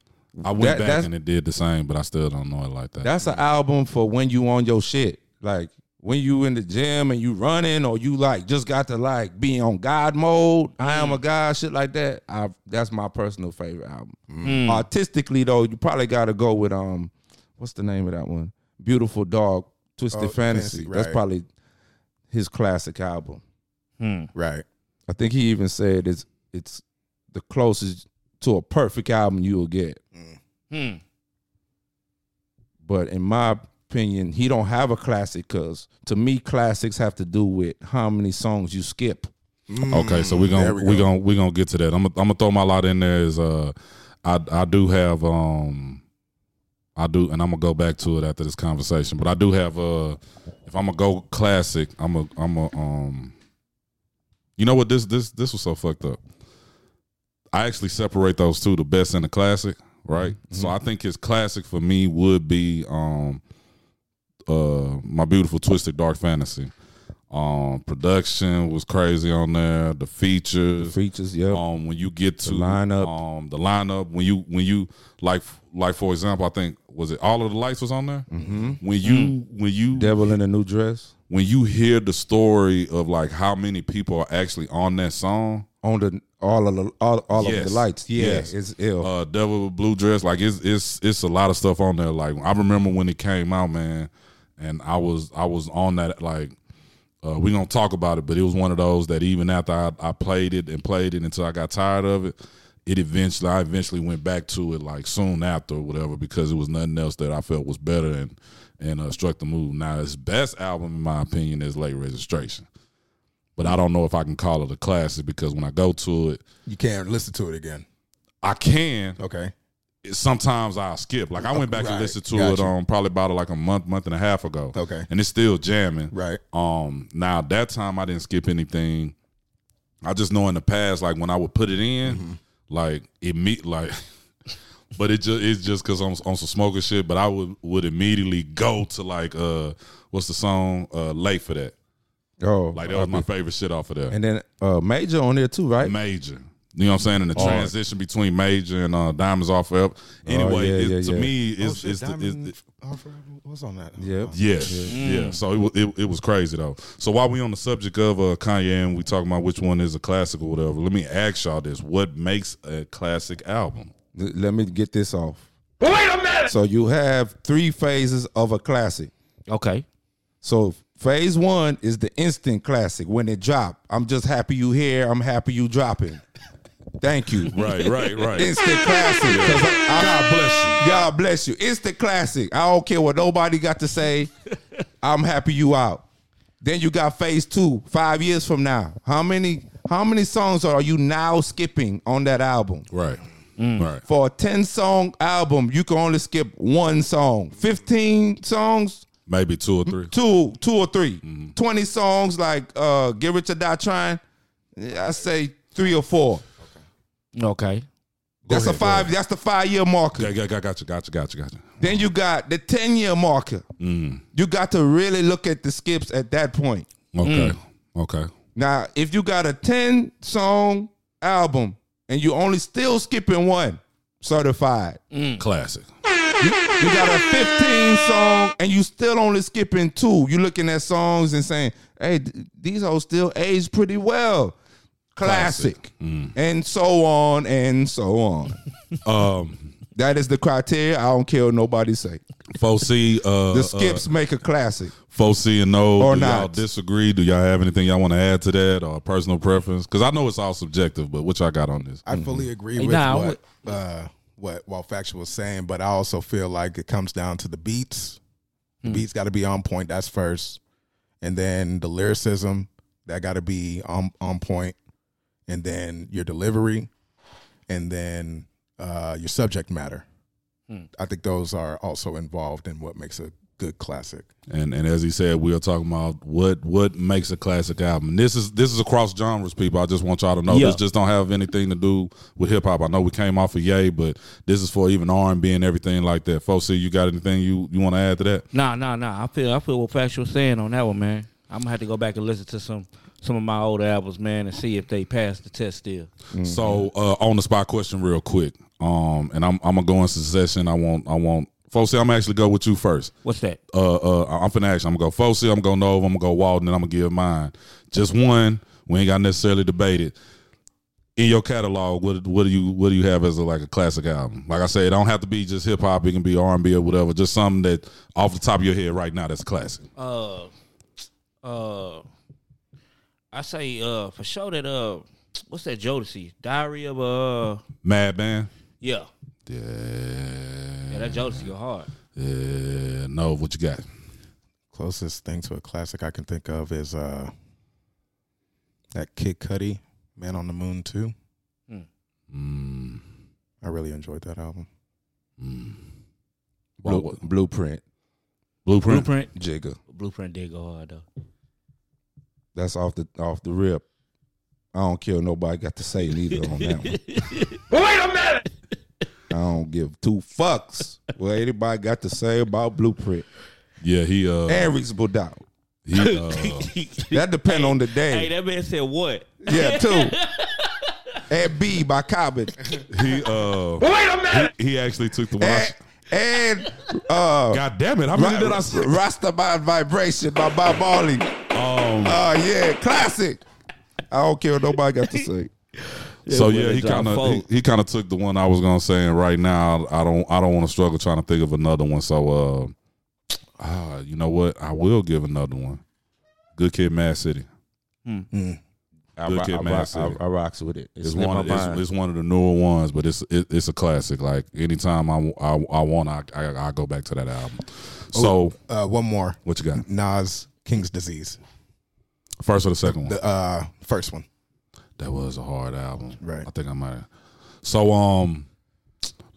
Speaker 2: I went
Speaker 3: That-
Speaker 2: back and it did the same, but I still don't know it like that.
Speaker 3: that's an album for when you on your shit. Like when you in the gym and you running or you like just got to like be on God mode. I am a God, shit like that. I that's my personal favorite album.
Speaker 1: Mm.
Speaker 3: Artistically though, you probably got to go with um, what's the name of that one? Beautiful Dog, Twisted
Speaker 4: Oh,
Speaker 3: Fantasy.
Speaker 4: Fantasy,
Speaker 3: That's
Speaker 4: right.
Speaker 3: probably his classic album.
Speaker 1: Mm.
Speaker 4: Right.
Speaker 3: I think he even said it's it's the closest to a perfect album you'll get.
Speaker 1: Mm.
Speaker 3: But in my opinion, he don't have a classic because to me, classics have to do with how many songs you skip.
Speaker 2: Okay, so we're gonna
Speaker 4: There
Speaker 2: we
Speaker 4: we go.
Speaker 2: gonna we're gonna get to that. I'm gonna, I'm gonna throw my lot in there. Is uh, I I do have um, I do, and I'm gonna go back to it after this conversation. But I do have uh, if I'm gonna go classic, I'm a I'm a um, you know what this this this was so fucked up. I actually separate those two, the best and the classic, right? So I think his classic for me would be um, uh, my beautiful twisted dark fantasy. Um, production was crazy on there. The features,
Speaker 3: Features, yep.
Speaker 2: um, when you get to
Speaker 3: The lineup.
Speaker 2: um, the lineup. When you when you like like for example, I think was it all of the lights was on there. Mm-hmm. When you when you
Speaker 3: Devil in a New Dress
Speaker 2: when you hear the story of like how many people are actually on that song,
Speaker 3: on the all of the all, all of the lights. Yeah,
Speaker 2: Yes.
Speaker 3: it's ill.
Speaker 2: uh, Devil Blue Dress, like it's it's it's a lot of stuff on there. Like I remember when it came out, man, and I was I was on that like. Uh, we gonna talk about it, but it was one of those that even after I, I played it and played it until I got tired of it, it eventually I eventually went back to it like soon after or whatever because it was nothing else that I felt was better and and uh, struck the move. Now his best album in my opinion is Late Registration, but I don't know if I can call it a classic because when I go to it,
Speaker 4: You can't listen to it again.
Speaker 2: I can,
Speaker 4: Okay.
Speaker 2: Sometimes I'll skip. Like I went back
Speaker 4: Right.
Speaker 2: and listened to
Speaker 4: Got
Speaker 2: it um probably about like a month, month and a half ago.
Speaker 4: Okay.
Speaker 2: And it's still jamming.
Speaker 4: Right.
Speaker 2: Um now that time I didn't skip anything. I just know in the past, like when I would put it in,
Speaker 4: Mm-hmm.
Speaker 2: like it meet like [laughs] but it just it's just cause I'm on some smoking shit, but I would would immediately go to like uh what's the song? Uh late for that.
Speaker 3: oh,
Speaker 2: Like that was my favorite shit off of there.
Speaker 3: and then uh, Major on there too, right?
Speaker 2: Major. You know what I'm saying? And the
Speaker 3: Hard.
Speaker 2: transition between Major and uh, Diamonds Off Forever. Anyway,
Speaker 3: Oh, yeah,
Speaker 2: it,
Speaker 3: yeah,
Speaker 2: to
Speaker 3: yeah.
Speaker 2: me,
Speaker 4: Oh,
Speaker 2: it's,
Speaker 4: shit,
Speaker 2: it's, the, it's the,
Speaker 4: Offer was on that.
Speaker 3: Yep.
Speaker 2: yeah, yeah. So it, it it was crazy though. So while we on the subject of uh, Kanye and we talking about which one is a classic or whatever, let me ask y'all this: What makes a classic album?
Speaker 3: Let me get this off. Wait a minute. So you have three phases of a classic.
Speaker 1: Okay.
Speaker 3: So phase one is the instant classic when it drop. I'm just happy you here. I'm happy you dropping. Thank you. [laughs]
Speaker 2: Right, right, right.
Speaker 3: Instant classic. 'cause I- I-
Speaker 2: God bless you.
Speaker 3: God bless you. Instant classic. I don't care what nobody got to say. I'm happy you out. Then you got phase two, five years from now. How many how many songs are you now skipping on that album?
Speaker 2: Right, right.
Speaker 3: For a 10 song album, you can only skip one song. 15 songs,
Speaker 2: Maybe two or three.
Speaker 3: two, two or 3
Speaker 2: Mm-hmm.
Speaker 3: 20 songs like uh Get Rich or Die Trying, I say three or four.
Speaker 1: Okay.
Speaker 3: That's
Speaker 2: ahead,
Speaker 3: a five, that's the five year marker.
Speaker 2: Got, got, got, got you, got you, got you, got you.
Speaker 3: Then you got the 10 year marker.
Speaker 2: Mm.
Speaker 3: You got to really look at the skips at that point.
Speaker 2: Okay, okay.
Speaker 3: Now, if you got a 10 song album and you only still skipping one, certified.
Speaker 2: Classic.
Speaker 3: You got a 15 song and you still only skipping two. You looking at songs and saying, hey, th- these hoes still age pretty well. Classic. And so on and so on. [laughs]
Speaker 2: Um,
Speaker 3: that is the criteria. I don't care what nobody say.
Speaker 2: Foci, uh,
Speaker 3: The skips make a classic.
Speaker 2: Foci and no,
Speaker 3: Or
Speaker 2: do y'all disagree? Do y'all have anything y'all want to add to that or personal preference? Because I know it's all subjective, but what y'all got on this?
Speaker 4: I fully agree
Speaker 1: Hey,
Speaker 4: with
Speaker 1: nah,
Speaker 4: what uh, what what Factual was saying, but I also feel like it comes down to the beats The beats got to be on point. That's first, and then the lyricism that got to be on on point, and then your delivery, and then uh, your subject matter. I think those are also involved in what makes a good classic.
Speaker 2: And and as he said, we are talking about what what makes a classic album. And this is this is across genres, people. I just want y'all to know
Speaker 1: Yeah.
Speaker 2: this just don't have anything to do with hip hop. I know we came off of Yay, but this is for even R and B and everything like that. Foci, you got anything you, you want to add to that?
Speaker 1: Nah, nah, nah. I feel I feel what Factual saying on that one, man. I'm gonna have to go back and listen to some some of my older albums, man, and see if they pass the test still.
Speaker 2: So uh, on the spot question, real quick. Um, and I'm I'm gonna go in succession. I want I want Foci. I'm gonna actually go with you first.
Speaker 1: What's that?
Speaker 2: uh, uh, I'm finna ask. I'm gonna go Foci. I'm gonna go Nova. I'm gonna go Walden. And I'm gonna give mine. Just one. We ain't got necessarily debated. In your catalog, what what do you what do you have as a, like a classic album? Like I said, it don't have to be just hip hop. It can be R and B or whatever. Just something that off the top of your head right now that's classic.
Speaker 1: Uh, uh, I say uh for sure that uh, what's that Jodeci? Diary of uh,
Speaker 2: Madman.
Speaker 1: yeah,
Speaker 2: Yeah.
Speaker 1: yeah, that Jodeci go hard.
Speaker 2: Yeah. No. What you got?
Speaker 4: Closest thing to a classic I can think of is uh, that Kid Cudi, Man on the Moon too.
Speaker 2: Mm,
Speaker 4: I really enjoyed that album.
Speaker 2: well,
Speaker 3: Blue,
Speaker 2: what-
Speaker 3: Blueprint,
Speaker 2: Blueprint.
Speaker 1: Blueprint,
Speaker 3: Jigga.
Speaker 1: Blueprint did go hard though.
Speaker 3: That's off the off the rip. I don't care nobody got to say neither on that one. [laughs]
Speaker 5: Wait a minute.
Speaker 3: I don't give two fucks what anybody got to say about Blueprint
Speaker 2: Yeah. He uh.
Speaker 3: and Reasonable Doubt.
Speaker 2: He uh. [laughs]
Speaker 3: That depend on the day.
Speaker 1: Hey, that man said what?
Speaker 3: Yeah, two. [laughs] and Be by Common.
Speaker 2: he uh.
Speaker 5: Wait a minute.
Speaker 2: He, he actually took the one. I-
Speaker 3: And, and uh,
Speaker 2: God damn it! How many did I say?
Speaker 3: Rastaman Vibration by Bob Marley.
Speaker 2: Um,
Speaker 3: Oh yeah, classic. I don't care what nobody got to say. [laughs]
Speaker 2: so yeah, he kind of he, he kind of took the one I was gonna say, and right now I don't I don't want to struggle trying to think of another one. So uh, ah, you know what? I will give another one. Good Kid, Mad City.
Speaker 3: I,
Speaker 2: Good
Speaker 3: ro-
Speaker 2: Kid,
Speaker 3: I,
Speaker 2: Mad
Speaker 3: rock, I,
Speaker 2: City.
Speaker 3: I rocks with it.
Speaker 2: It's
Speaker 3: slipped
Speaker 2: one. Of, it's, it's one of the newer ones, but it's it, it's a classic. Like anytime I I, I want, I, I I go back to that album. So
Speaker 4: Uh, one more.
Speaker 2: what you got?
Speaker 4: Nas King's Disease.
Speaker 2: First or the second one?
Speaker 4: The uh, first one.
Speaker 2: That was a hard album.
Speaker 4: Right.
Speaker 2: I think I might have. So um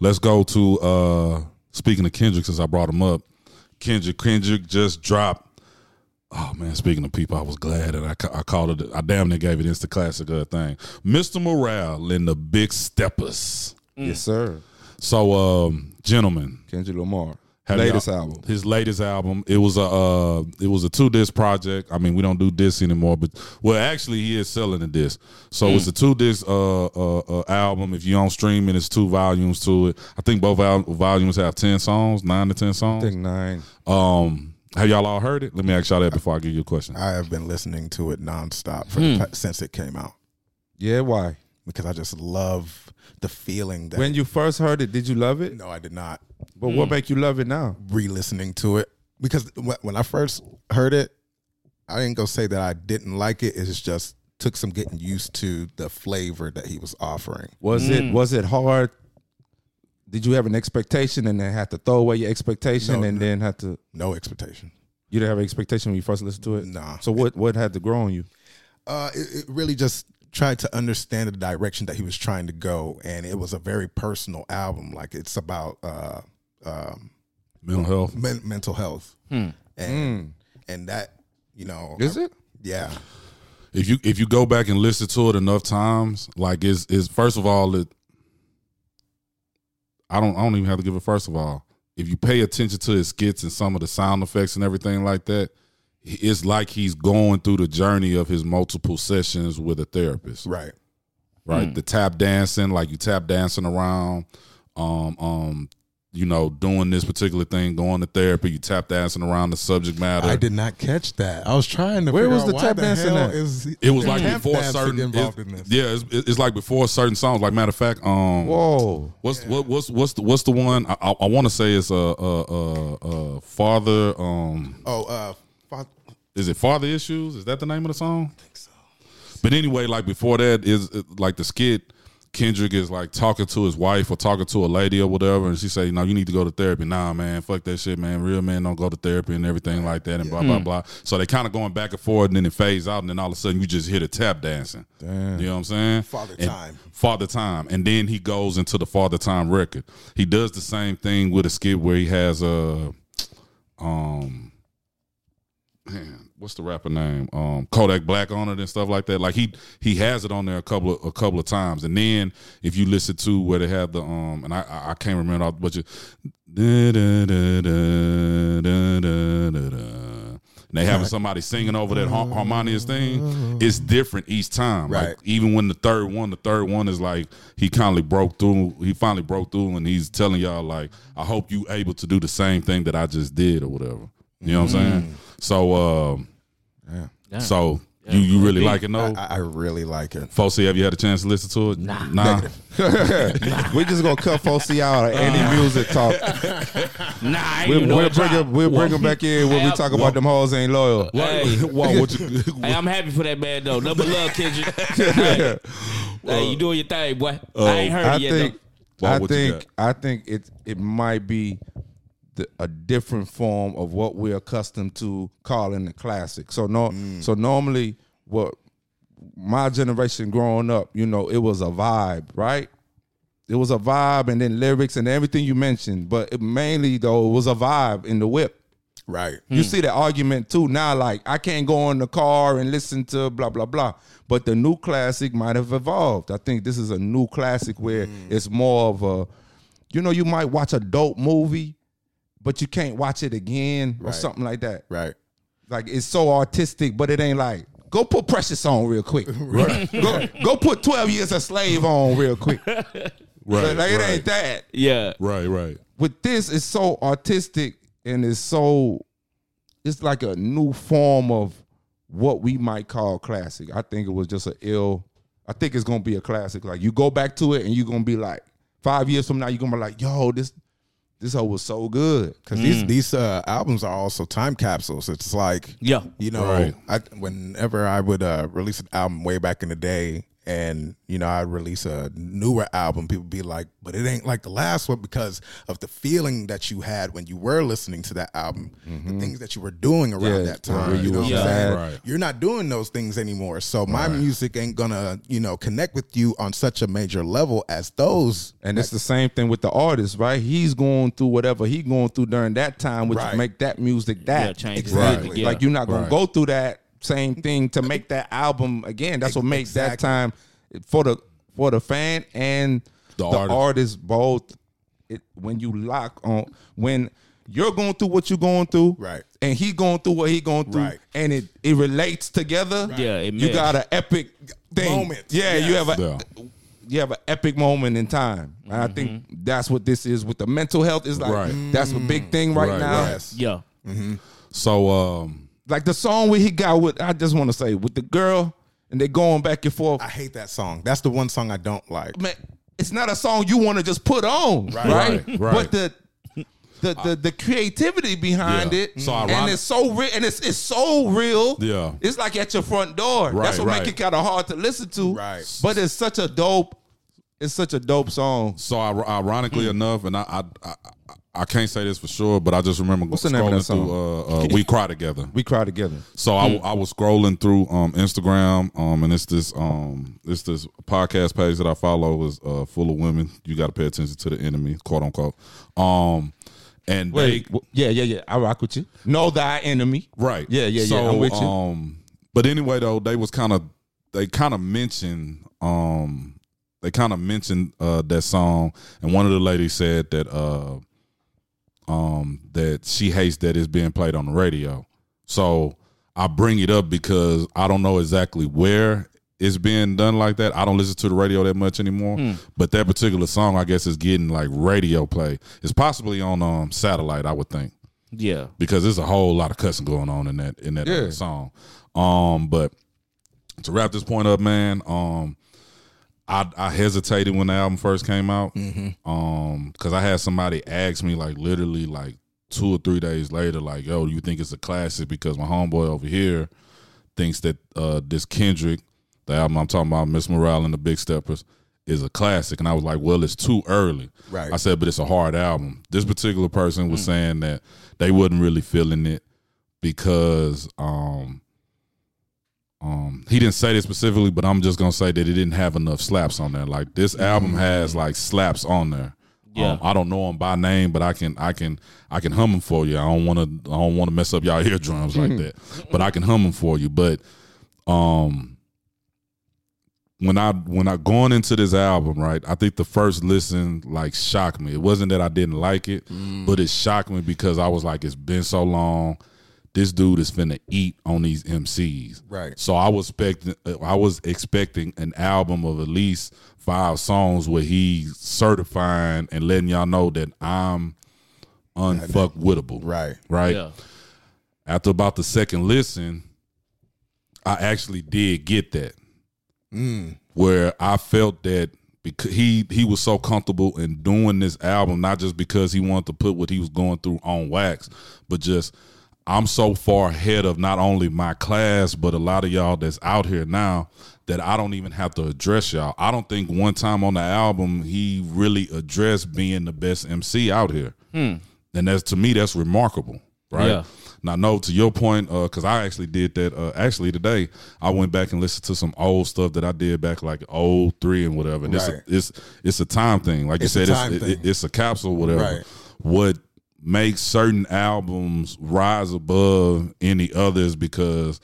Speaker 2: let's go to uh speaking of Kendrick since I brought him up. Kendrick Kendrick just dropped Oh man, speaking of people, I was glad that I, I called it. I damn near gave it instant classic uh, thing. Mr. Morale and the Big Steppers.
Speaker 3: yes, sir.
Speaker 2: So, um, gentlemen,
Speaker 3: Kendrick Lamar.
Speaker 2: have
Speaker 3: Latest
Speaker 2: y'all-
Speaker 3: album.
Speaker 2: His latest album. It was a uh, it was a two disc project. I mean, we don't do discs anymore, but well, actually, he is selling a disc. So it's a two disc uh, uh, uh, album. If you on streaming, it's two volumes to it. I think both al- volumes have ten songs, nine to ten
Speaker 3: I
Speaker 2: songs.
Speaker 3: think nine.
Speaker 2: Um, have y'all all heard it? Let me ask y'all that before I give you a question.
Speaker 4: I have been listening to it nonstop for the, hmm. since it came out
Speaker 3: Yeah, why?
Speaker 4: because I just love the feeling that.
Speaker 3: When you first heard it, did you love it?
Speaker 4: no, I did not.
Speaker 3: But what hmm. make you love it now?
Speaker 4: re-listening to it because wh- when I first heard it, I didn't go say that I didn't like it. It's just took some getting used to the flavor that he was offering.
Speaker 3: Was it hmm. was it hard? Did you have an expectation and then have to throw away your expectation
Speaker 4: No,
Speaker 3: and
Speaker 4: no.
Speaker 3: then have to?
Speaker 4: No expectation.
Speaker 3: You didn't have an expectation when you first listened to it.
Speaker 4: Nah.
Speaker 3: So what what had to grow on you?
Speaker 4: Uh, it, it really just tried to understand the direction that he was trying to go, and it was a very personal album. Like it's about uh, um,
Speaker 2: Mental health.
Speaker 4: men- mental health, and and that you know
Speaker 3: Is it?
Speaker 4: Yeah,
Speaker 2: If you if you go back and listen to it enough times, like is is first of all it. I don't I don't even have to give it first of all. If you pay attention to his skits and some of the sound effects and everything like that, it's like he's going through the journey of his multiple sessions with a therapist.
Speaker 4: right.
Speaker 2: right? The tap dancing, like you tap dancing around, um, um, you know, doing this particular thing, going to therapy, you tap dancing around the subject matter.
Speaker 4: I did not catch that. I was trying to.
Speaker 3: Where
Speaker 4: figure
Speaker 3: was
Speaker 4: out
Speaker 3: the
Speaker 4: why
Speaker 3: tap dancing
Speaker 4: hell
Speaker 3: at?
Speaker 4: Is
Speaker 2: It was like before certain.
Speaker 4: involved
Speaker 2: it-
Speaker 4: in this.
Speaker 2: Yeah, it's, it's like before certain songs. Like matter of fact, um,
Speaker 3: Whoa.
Speaker 2: what's what, what's what's the what's the one? I, I, I want to say it's a uh, uh, uh, father. Um,
Speaker 4: Oh, uh, fa-
Speaker 2: is it father issues? Is that the name of the song? I think so. But anyway, like before that is uh, like the skit Kendrick is like talking to his wife or talking to a lady or whatever, and she say, "No, you need to go to therapy." Nah, man, fuck that shit, man. Real men don't go to therapy and everything like that, and blah blah blah. So they kind of going back and forth, and then it fades out, and then all of a sudden you just hear the tap dancing.
Speaker 3: Damn.
Speaker 2: You know what I'm saying?
Speaker 4: Father
Speaker 2: And-
Speaker 4: Time.
Speaker 2: Father Time, and then he goes into the Father Time record. He does the same thing with a skit where he has a, um, man, what's the rapper name? Um, Kodak Black on it and stuff like that. Like he he has it on there a couple of a couple of times, and then if you listen to where they have the um, and I I, I can't remember all, but you. Da, da, da, da, da, da, da, da. And they having somebody singing over that har- harmonious thing. It's different each time. Like
Speaker 4: Right.
Speaker 2: even when the third one, the third one is like he finally broke through. He finally broke through, and he's telling y'all like, "I hope you able to do the same thing that I just did, or whatever." You know what I'm saying? So, um,
Speaker 1: Damn.
Speaker 2: so you you really like it, no?
Speaker 4: I, I really like it.
Speaker 2: Fossey, have you had a chance to listen to it?
Speaker 1: Nah.
Speaker 2: nah. [laughs]
Speaker 3: we just gonna cut Fossey out of any uh. music talk. [laughs]
Speaker 1: Nah, I ain't
Speaker 3: We'll,
Speaker 1: even
Speaker 3: we'll
Speaker 1: it
Speaker 3: bring him. We'll bring him back in when we talk about them hoes ain't loyal.
Speaker 1: Hey. [laughs]
Speaker 2: Whoa, what you,
Speaker 1: Hey, I'm happy for that man though. Number love, Kendrick. hey, hey, you uh, doing your thing, boy. Uh, I ain't heard
Speaker 3: I
Speaker 1: it yet
Speaker 3: think.
Speaker 2: Why,
Speaker 3: I think. I think it. It might be. The, a different form of what we're accustomed to calling the classic. So no, mm. so normally what my generation growing up, you know, it was a vibe, right? It was a vibe, and then lyrics and everything you mentioned. But it mainly though, it was a vibe in the whip.
Speaker 4: Right.
Speaker 3: You hmm. see the argument too now. Like I can't go in the car and listen to blah blah blah. But the new classic might have evolved. I think this is a new classic where mm. it's more of a, you know, you might watch a dope movie, but you can't watch it again or
Speaker 4: Right.
Speaker 3: something like that.
Speaker 4: Right.
Speaker 3: Like it's so artistic, but it ain't like go put Precious on real quick. [laughs] right. [laughs] Go go put Twelve Years a Slave on real quick. [laughs]
Speaker 2: right,
Speaker 3: like it
Speaker 2: right,
Speaker 3: ain't that
Speaker 1: Yeah.
Speaker 2: right, right.
Speaker 3: with this it's so artistic and it's so it's like a new form of what we might call classic. I think it was just an ill. I think it's gonna be a classic. Like you go back to it and you're gonna be like, five years from now, you're gonna be like, yo, this this hoe was so good.
Speaker 4: Because these these uh, albums are also time capsules. It's like
Speaker 1: Yeah.
Speaker 4: you know,
Speaker 2: Right.
Speaker 4: I, whenever I would uh, release an album way back in the day, and you know, I'd release a newer album, people be like, "But it ain't like the last one," because of the feeling that you had when you were listening to that album, the mm-hmm. things that you were doing around
Speaker 3: Yeah,
Speaker 4: that time.
Speaker 3: where you
Speaker 4: you know
Speaker 3: was
Speaker 4: what I'm saying?
Speaker 2: Right.
Speaker 4: You're not doing those things anymore, so my music ain't gonna, you know, connect with you on such a major level as those.
Speaker 3: And it's the same thing with the artist, right? He's going through whatever he going through during that time, which
Speaker 4: Right.
Speaker 3: make that music that.
Speaker 1: Yeah, change
Speaker 3: exactly.
Speaker 1: Right. Yeah.
Speaker 3: Like you're not gonna
Speaker 2: Right.
Speaker 3: go through that same thing to make that album again. That's what makes that time for the for the fan and
Speaker 2: The
Speaker 3: the,
Speaker 2: artist.
Speaker 3: artist. both. It when you lock on when you're going through what you're going through,
Speaker 4: Right.
Speaker 3: and he going through what he going through,
Speaker 4: Right.
Speaker 3: and it it relates together.
Speaker 1: Yeah, it
Speaker 3: you got an epic thing.
Speaker 4: Moment.
Speaker 3: Yeah, you have a
Speaker 2: Yeah.
Speaker 3: you have an epic moment in time. And I think that's what this is with the mental health. Is like
Speaker 2: Right.
Speaker 3: that's a big thing right,
Speaker 2: Right,
Speaker 3: now.
Speaker 2: right.
Speaker 4: Yes.
Speaker 1: Yeah.
Speaker 2: So, um,
Speaker 3: Like the song where he got with I just want to say with the girl and they going back and forth.
Speaker 4: I hate that song. That's the one song I don't like.
Speaker 3: Man, it's not a song you want to just put on, right?
Speaker 2: Right, right.
Speaker 3: But the the, the the creativity behind
Speaker 2: Yeah.
Speaker 3: it,
Speaker 2: So
Speaker 3: and it's so real, and it's it's so real.
Speaker 2: Yeah.
Speaker 3: it's like at your front door.
Speaker 2: Right,
Speaker 3: That's what
Speaker 2: right.
Speaker 3: make it kind of hard to listen to.
Speaker 4: Right.
Speaker 3: but it's such a dope, it's such a dope song.
Speaker 2: so ir- ironically mm. enough, and I, I, I, I can't say this for sure, but I just remember
Speaker 3: What's the name of
Speaker 2: scrolling through. Uh, uh, we cry together.
Speaker 3: We cry together.
Speaker 2: So I, I was scrolling through um, Instagram, um, and it's this um, it's this podcast page that I follow is uh, full of women. You got to pay attention to the enemy, quote unquote. Um, and
Speaker 3: Wait,
Speaker 2: they
Speaker 3: yeah, yeah, yeah. I rock with you. Know thy enemy.
Speaker 2: right,
Speaker 3: Yeah, yeah, yeah.
Speaker 2: So,
Speaker 3: I'm with you.
Speaker 2: Um, but anyway, though they was kind of they kind of mentioned um, they kind of mentioned uh, that song, and one of the ladies said that uh, um, that she hates that it's being played on the radio. So I bring it up because I don't know exactly where it's being done like that. I don't listen to the radio that much anymore. But that particular song, I guess, is getting like radio play. It's possibly on um, satellite, I would think
Speaker 1: Yeah.
Speaker 2: because there's a whole lot of cussing going on in that in that
Speaker 3: Yeah.
Speaker 2: song. Um, but to wrap this point up, man, um, I I hesitated when the album first came out, um, because I had somebody ask me like literally like two or three days later, like, "Yo, do you think it's a classic?" Because my homeboy over here thinks that uh, this Kendrick, the album I'm talking about, Mr. Morale and the Big Steppers, is a classic, and I was like, well, it's too early.
Speaker 4: Right.
Speaker 2: I said, but it's a hard album. This particular person was saying that they wasn't really feeling it because um um he didn't say this specifically, but I'm just gonna say that it didn't have enough slaps on there. Like this album has like slaps on there.
Speaker 1: Yeah.
Speaker 2: Um, I don't know him by name, but I can I can I can hum him for you. I don't want to I don't want to mess up y'all [laughs] eardrums like that, but I can hum him for you. But um, when I when I going into this album, right, I think the first listen like shocked me. It wasn't that I didn't like it, but it shocked me because I was like, it's been so long. This dude is finna eat on these MCs,
Speaker 4: Right.
Speaker 2: So I was expecting uh, I was expecting an album of at least five songs where he's certifying and letting y'all know that I'm unfuckwittable,
Speaker 4: Right.
Speaker 2: right?
Speaker 1: Yeah.
Speaker 2: After about the second listen, I actually did get that. Mm. Where I felt that because he he was so comfortable in doing this album, not just because he wanted to put what he was going through on wax, but just I'm so far ahead of not only my class, but a lot of y'all that's out here now that I don't even have to address y'all. I don't think one time on the album he really addressed being the best MC out here. And that's to me, that's remarkable, right?
Speaker 1: Yeah.
Speaker 2: Now, no, to your point, because I actually did that. Uh, actually, today I went back and listened to some old stuff that I did back like old three and whatever. And
Speaker 4: Right.
Speaker 2: it's, a, it's it's a time thing, like
Speaker 4: It's
Speaker 2: you said,
Speaker 4: time
Speaker 2: it's, it- it's a capsule, whatever.
Speaker 4: Right.
Speaker 2: What makes certain albums rise above any others? Because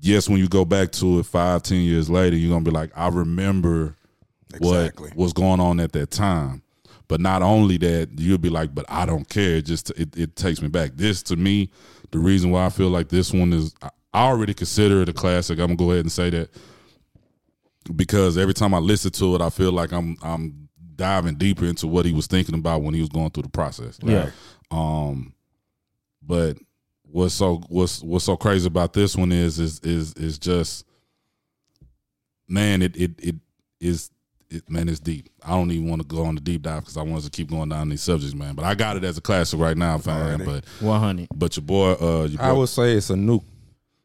Speaker 2: yes, when you go back to it five, ten years later, you're gonna be like, I remember
Speaker 4: Exactly.
Speaker 2: what was going on at that time. But not only that, you'll be like, but I don't care. It just it, it takes me back. This to me, the reason why I feel like this one is I I already consider it a classic. I'm gonna go ahead and say that because every time I listen to it, I feel like I'm I'm diving deeper into what he was thinking about when he was going through the process.
Speaker 1: Yeah.
Speaker 2: Um, but what's so what's what's so crazy about this one is is is is just man, it it it is it man, it's deep. I don't even want to go on the deep dive because I want us to keep going down these subjects, man. But I got it as a classic right now, fam.
Speaker 4: Alrighty.
Speaker 2: But
Speaker 1: One hundred.
Speaker 2: but your boy, uh, your boy,
Speaker 3: I would say it's a new,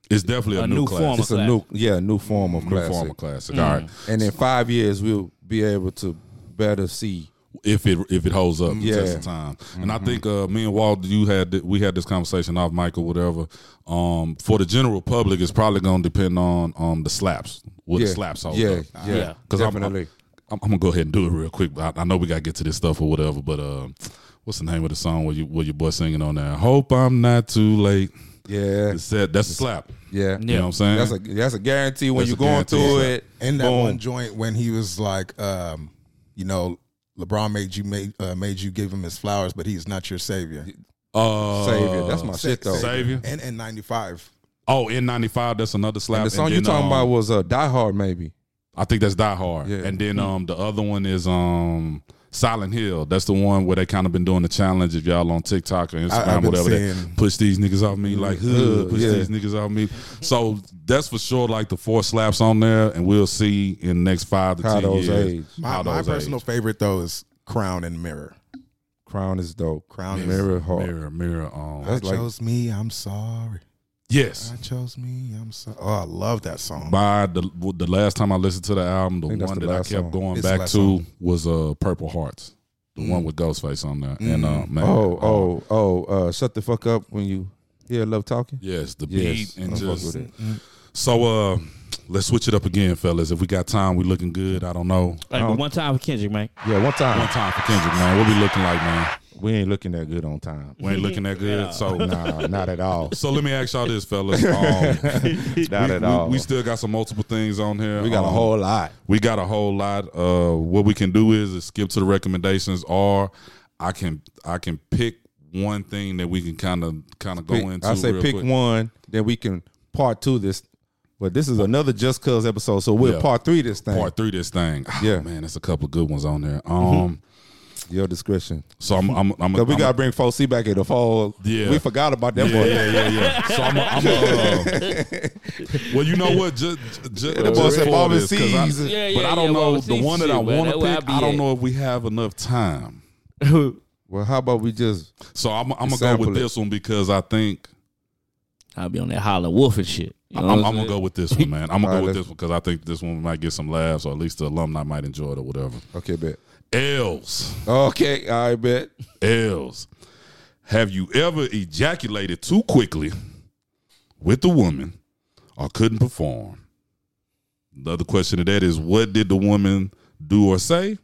Speaker 2: it's definitely a,
Speaker 1: A
Speaker 2: new,
Speaker 1: new
Speaker 2: classic.
Speaker 1: form
Speaker 3: it's a
Speaker 1: classic.
Speaker 3: new, yeah, a new form of
Speaker 2: new
Speaker 3: classic.
Speaker 2: form of classic. All right,
Speaker 3: And in five years, we'll be able to better see.
Speaker 2: if it if it holds up,
Speaker 3: Yeah.
Speaker 2: yeah. test of time. And I think uh, me and Walt, you had we had this conversation off mic or whatever. Um, for the general public, it's probably going to depend on um the slaps. What
Speaker 3: yeah,
Speaker 2: the slaps hold
Speaker 3: yeah,
Speaker 2: up.
Speaker 3: yeah,
Speaker 1: Yeah.
Speaker 2: 'Cause I'm- I'm, I'm gonna go ahead and do it real quick. But I, I know we gotta get to this stuff or whatever. But uh, what's the name of the song where you where your boy singing on there? Hope I'm not too late.
Speaker 3: yeah,
Speaker 2: It's that that's a slap.
Speaker 3: yeah,
Speaker 2: You know what I'm saying?
Speaker 3: That's a that's a guarantee when
Speaker 2: That's
Speaker 3: you're
Speaker 2: a
Speaker 3: going through it.
Speaker 4: And that
Speaker 3: boom.
Speaker 4: one joint when he was like, um, you know, LeBron made you made uh, made you give him his flowers, but he's not your savior.
Speaker 2: uh,
Speaker 3: Savior. That's my shit though.
Speaker 2: Savior.
Speaker 4: And and ninety five.
Speaker 2: Oh, in '95, that's another slap.
Speaker 3: And the song
Speaker 2: And
Speaker 3: you
Speaker 2: then,
Speaker 3: talking
Speaker 2: um,
Speaker 3: about was uh, Die Hard, maybe.
Speaker 2: I think that's Die Hard.
Speaker 3: Yeah.
Speaker 2: And then um the other one is um Silent Hill. That's the one where they kind of been doing the challenge. If y'all on TikTok or
Speaker 4: I- I've
Speaker 2: Instagram, whatever, they push these niggas off me like hood,
Speaker 3: Hood,
Speaker 2: push
Speaker 3: yeah.
Speaker 2: these niggas off me. So that's for sure. Like the four slaps on there, and we'll see in the next five to
Speaker 3: How
Speaker 2: ten
Speaker 3: those
Speaker 2: years.
Speaker 3: age.
Speaker 4: My,
Speaker 2: how
Speaker 4: my personal
Speaker 2: age.
Speaker 4: favorite though is Crown and Mirror.
Speaker 3: Crown is dope.
Speaker 4: Crown is
Speaker 3: Mirror hard.
Speaker 2: Mirror, mirror. Um,
Speaker 3: That's
Speaker 4: I
Speaker 3: like-
Speaker 4: chose me, I'm sorry.
Speaker 2: Yes.
Speaker 4: I chose me, I'm sorry. Oh, I love that song.
Speaker 2: By the the last time I listened to the album, the one
Speaker 3: the
Speaker 2: that I kept
Speaker 3: song.
Speaker 2: going
Speaker 4: It's
Speaker 2: back to
Speaker 4: song.
Speaker 2: was uh Purple Hearts, the one with Ghostface on there. And uh, man,
Speaker 3: Oh,
Speaker 2: uh,
Speaker 3: oh, oh, uh, shut the fuck up when you hear love talking.
Speaker 2: yes, the
Speaker 3: Yes,
Speaker 2: beat and just. So uh let's switch it up again, fellas. If we got time, we looking good. I don't know.
Speaker 1: Like, but one time for Kendrick, man.
Speaker 3: Yeah, one time.
Speaker 2: One time for Kendrick, man. What we looking like, man?
Speaker 3: We ain't looking that good on time.
Speaker 2: We ain't looking that good. So
Speaker 3: Nah, not at all.
Speaker 2: so let me ask y'all this, fellas. [laughs] Um,
Speaker 3: Not
Speaker 2: we,
Speaker 3: at
Speaker 2: we-
Speaker 3: all.
Speaker 2: we still got some multiple things on here.
Speaker 3: We got a
Speaker 2: Um,
Speaker 3: whole lot.
Speaker 2: We got a whole lot. Uh, what we can do is, is skip to the recommendations, or I can I can pick one thing that we can kind of kind of go
Speaker 3: Pick-
Speaker 2: into.
Speaker 3: I say
Speaker 2: real
Speaker 3: pick
Speaker 2: quick.
Speaker 3: one, then we can part two this. But this is another Just Cause episode, so we're
Speaker 2: Yeah.
Speaker 3: part three this thing.
Speaker 2: Part three, this thing. Ah,
Speaker 3: Yeah.
Speaker 2: man, there's a couple of good ones on there. Um,
Speaker 3: Your discretion.
Speaker 2: so I'm I'm I'm,
Speaker 3: Cause we
Speaker 2: I'm-
Speaker 3: gotta bring 4C back in the fall.
Speaker 2: Yeah.
Speaker 3: We forgot about that
Speaker 2: yeah,
Speaker 3: boy.
Speaker 2: yeah, yeah, yeah. So I'm, a, I'm a, uh, [laughs] well, you know what? Just, just,
Speaker 3: the boy said Bobby
Speaker 2: this, 'cause I-
Speaker 3: Seas.
Speaker 1: Yeah,
Speaker 2: but I don't
Speaker 1: yeah,
Speaker 2: know the one that I
Speaker 1: shit, man.
Speaker 2: want to pick. I don't know if we have enough time. [laughs]
Speaker 3: Well, how about we just
Speaker 2: So I'm, I'm gonna go with
Speaker 3: it.
Speaker 2: this one because I think
Speaker 1: I'll be on that holler wolf and shit. You know
Speaker 2: I'm, I'm
Speaker 1: I'm
Speaker 2: gonna go with this one, man. I'm gonna
Speaker 3: All right,
Speaker 2: go with this one because I think this one might get some laughs, or at least the alumni might enjoy it, or whatever.
Speaker 3: Okay, bet.
Speaker 2: L's,
Speaker 3: Okay, I bet.
Speaker 2: L's. Have you ever ejaculated too quickly with the woman, or couldn't perform? The other question to that is, what did the woman do or say,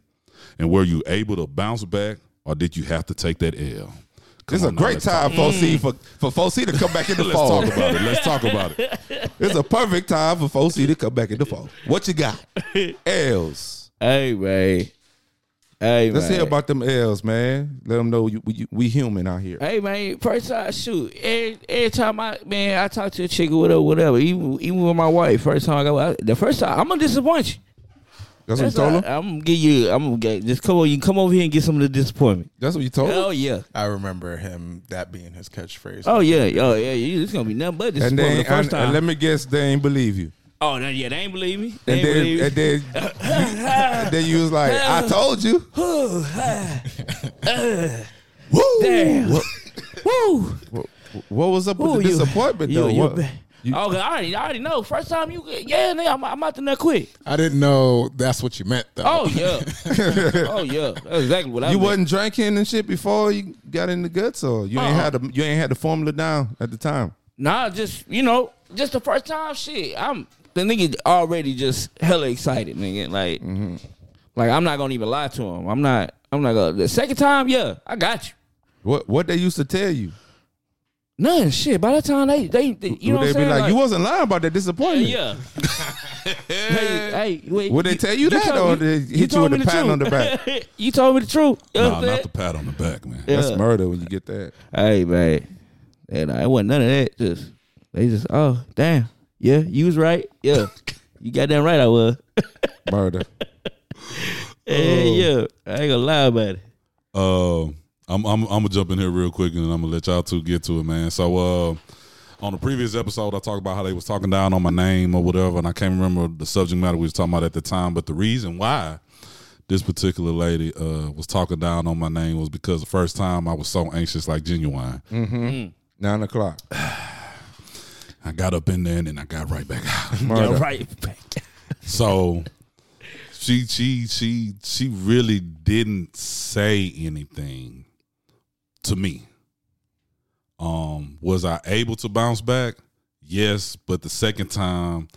Speaker 2: and were you able to bounce back, or did you have to take that L?
Speaker 3: This is
Speaker 2: Come
Speaker 3: a
Speaker 2: on now,
Speaker 3: great time
Speaker 2: talk-
Speaker 3: for C for for 4C to come back in [laughs] the
Speaker 2: fall.
Speaker 3: Let's
Speaker 2: talk about it. Let's talk about it. [laughs]
Speaker 3: It's a perfect time for 4C to come back in the fall. What you got? [laughs] L's.
Speaker 1: Hey man. Hey
Speaker 3: Let's
Speaker 1: man.
Speaker 3: hear about them L's, man. Let them know you, we, we human out here.
Speaker 1: Hey man, first time I shoot. Every, every time I man, I talk to a chick or whatever, whatever. Even even with my wife, first time I go out, the first time I'm gonna disappoint you.
Speaker 3: That's what you told
Speaker 1: all-
Speaker 3: him.
Speaker 1: I'm gonna get you. I'm gonna get just come on. You come over here and get some of the disappointment.
Speaker 3: That's what you told
Speaker 1: Oh
Speaker 3: him.
Speaker 1: yeah.
Speaker 4: I remember him that being his catchphrase.
Speaker 1: Oh yeah. Oh yeah. you- It's gonna be nothing but
Speaker 3: And
Speaker 1: disappointment
Speaker 3: then
Speaker 1: the first
Speaker 3: and,
Speaker 1: time.
Speaker 3: and let me guess, they ain't believe you.
Speaker 1: Oh no, yeah, they ain't believe me. They
Speaker 3: And
Speaker 1: ain't
Speaker 3: then
Speaker 1: believe me.
Speaker 3: and then, and then you was like, I told you. [laughs]
Speaker 1: Damn. Woo.
Speaker 3: What was up with
Speaker 1: Ooh,
Speaker 3: the disappointment
Speaker 1: you-
Speaker 3: though?
Speaker 1: you
Speaker 3: What-
Speaker 1: ba- okay, oh, I already, I already know. First time you, yeah, nigga, I'm, I'm out there quick.
Speaker 4: I didn't know that's what you meant though.
Speaker 1: Oh yeah, [laughs] oh yeah, that's exactly what I.
Speaker 3: you
Speaker 1: meant.
Speaker 3: wasn't drinking and shit before you got in the guts, or you ain't
Speaker 1: Uh-uh.
Speaker 3: had the you ain't had the formula down at the time.
Speaker 1: Nah, just you know, just the first time. Shit, I'm the nigga already just hella excited, nigga. Like,
Speaker 3: Mm-hmm.
Speaker 1: like I'm not gonna even lie to him. I'm not. I'm not gonna. The second time, yeah, I got you.
Speaker 3: What what they used to tell you?
Speaker 1: None shit. By the time they, they, they you know
Speaker 3: Would
Speaker 1: what
Speaker 3: they
Speaker 1: I'm
Speaker 3: be
Speaker 1: saying?
Speaker 3: like, you wasn't lying about that disappointment?
Speaker 1: yeah. hey, [laughs] hey, wait.
Speaker 3: Would they tell you that,
Speaker 1: told
Speaker 3: or
Speaker 1: me-
Speaker 3: they hit you
Speaker 1: told
Speaker 3: with
Speaker 1: me
Speaker 3: a pat
Speaker 1: truth.
Speaker 3: on the back? [laughs]
Speaker 1: you told me the truth. You know
Speaker 2: No,
Speaker 1: what
Speaker 2: not the pat on the back, man.
Speaker 1: Yeah.
Speaker 3: That's murder when you get that.
Speaker 1: Hey man, and it wasn't none of that. Just they just oh damn yeah you was right yeah [laughs] you got that right I was [laughs]
Speaker 3: Murder. [laughs]
Speaker 1: yeah yeah I ain't gonna lie about it.
Speaker 2: Uh, I'm I'm I'm gonna jump in here real quick and I'm gonna let y'all two get to it, man. So uh, on the previous episode, I talked about how they was talking down on my name or whatever, and I can't remember the subject matter we was talking about at the time. But the reason why this particular lady uh was talking down on my name was because the first time I was so anxious, like genuine.
Speaker 3: Nine o'clock. [sighs] [sighs] [sighs]
Speaker 2: I got up in there and then I got right back out. [laughs]
Speaker 1: Yeah, right back.
Speaker 2: So she she she she really didn't say anything to me. Um, was I able to bounce back? Yes, but the second time,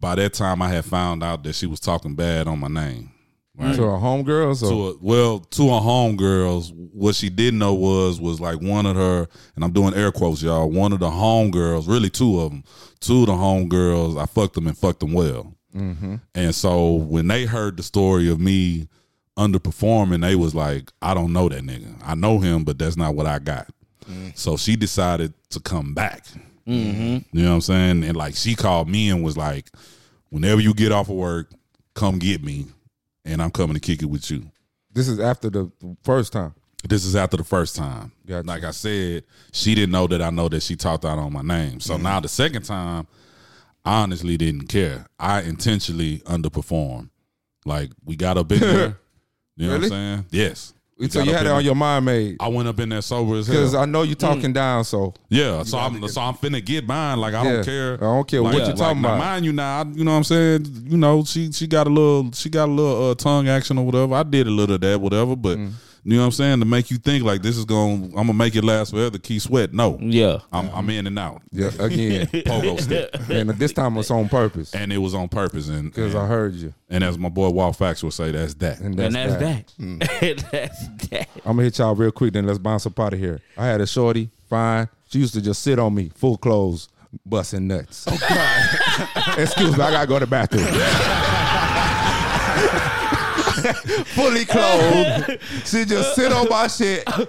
Speaker 2: by that time I had found out that she was talking bad on my name. Right.
Speaker 3: To a homegirl, so
Speaker 2: To a, well, to her homegirls, what she didn't know was was like one of her, and I'm doing air quotes, y'all. One of the homegirls, really two of them, two of the homegirls, I fucked them and fucked them well. Mm-hmm. And so when they heard the story of me underperforming, they was like, I don't know that nigga. I know him, but that's not what I got. Mm. So she decided to come back. Mm-hmm. You know what I'm saying? And like she called me and was like, whenever you get off of work, come get me, and I'm coming to kick it with you.
Speaker 3: this is after the first time.
Speaker 2: This is after the first time.
Speaker 3: Gotcha.
Speaker 2: Like I said, she didn't know that I know that she talked out on my name. So
Speaker 3: Mm-hmm.
Speaker 2: now the second time, I honestly didn't care. I intentionally underperformed. Like we got up in [laughs] there. You know
Speaker 3: Really?
Speaker 2: what I'm saying? Yes. We
Speaker 3: So you had it on your mind made.
Speaker 2: I went up in there sober as hell. Because.
Speaker 3: I know you talking down, so
Speaker 2: yeah, so I'm so I'm finna get mine. Like I
Speaker 3: Yeah.
Speaker 2: don't care.
Speaker 3: I don't care what
Speaker 2: Like-
Speaker 3: you talking
Speaker 2: now,
Speaker 3: about.
Speaker 2: Mind you, now I- you know what I'm saying. You know, she she got a little she got a little uh, tongue action or whatever. I did a little of that, whatever. But
Speaker 3: Mm.
Speaker 2: You know what I'm saying to make you think like this is going. I'm gonna make it last forever. Keith Sweat. No,
Speaker 1: Yeah,
Speaker 2: I'm I'm in and out.
Speaker 3: yeah, again. [laughs]
Speaker 2: Pogo stick, [laughs]
Speaker 3: and this time it's on purpose.
Speaker 2: and it was on purpose. And
Speaker 3: Because I heard you.
Speaker 2: and as my boy Walt Fax would say, that's that.
Speaker 3: And that's,
Speaker 1: and that's
Speaker 3: that.
Speaker 1: that. Mm. [laughs] that's that.
Speaker 3: I'm gonna hit y'all real quick, then let's bounce up out of here. I had a shorty, fine. She used to just sit on me, full clothes, busting nuts. Oh, Excuse me, I gotta go to the bathroom. [laughs] Fully clothed. She just sit on my shit. Uh,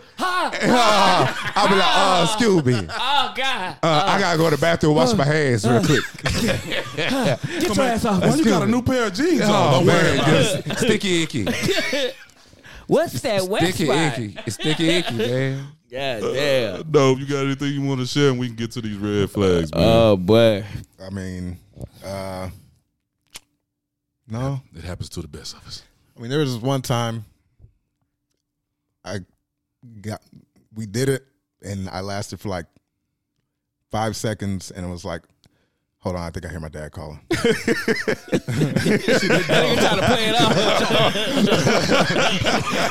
Speaker 3: I'll be like, uh, excuse me.
Speaker 1: Oh God!
Speaker 3: Uh, I gotta go to the bathroom, wash my hands real quick.
Speaker 1: Get your ass off!
Speaker 2: Well, you got a new pair of jeans on.
Speaker 3: Oh
Speaker 2: Don't worry
Speaker 3: man,
Speaker 2: about it.
Speaker 3: sticky icky.
Speaker 1: What's that wet
Speaker 3: Sticky
Speaker 1: spot?
Speaker 3: icky. It's sticky icky, man.
Speaker 1: God damn!
Speaker 2: No, you got anything you want to share, and we can get to these red flags, man.
Speaker 1: Oh boy!
Speaker 4: I mean, uh, no.
Speaker 2: it happens to the best of us.
Speaker 4: I mean, there was this one time I got, we did it, and I lasted for like five seconds, and it was like, Hold on, I think I hear my dad calling. [laughs]
Speaker 1: That nigga trying to play it off.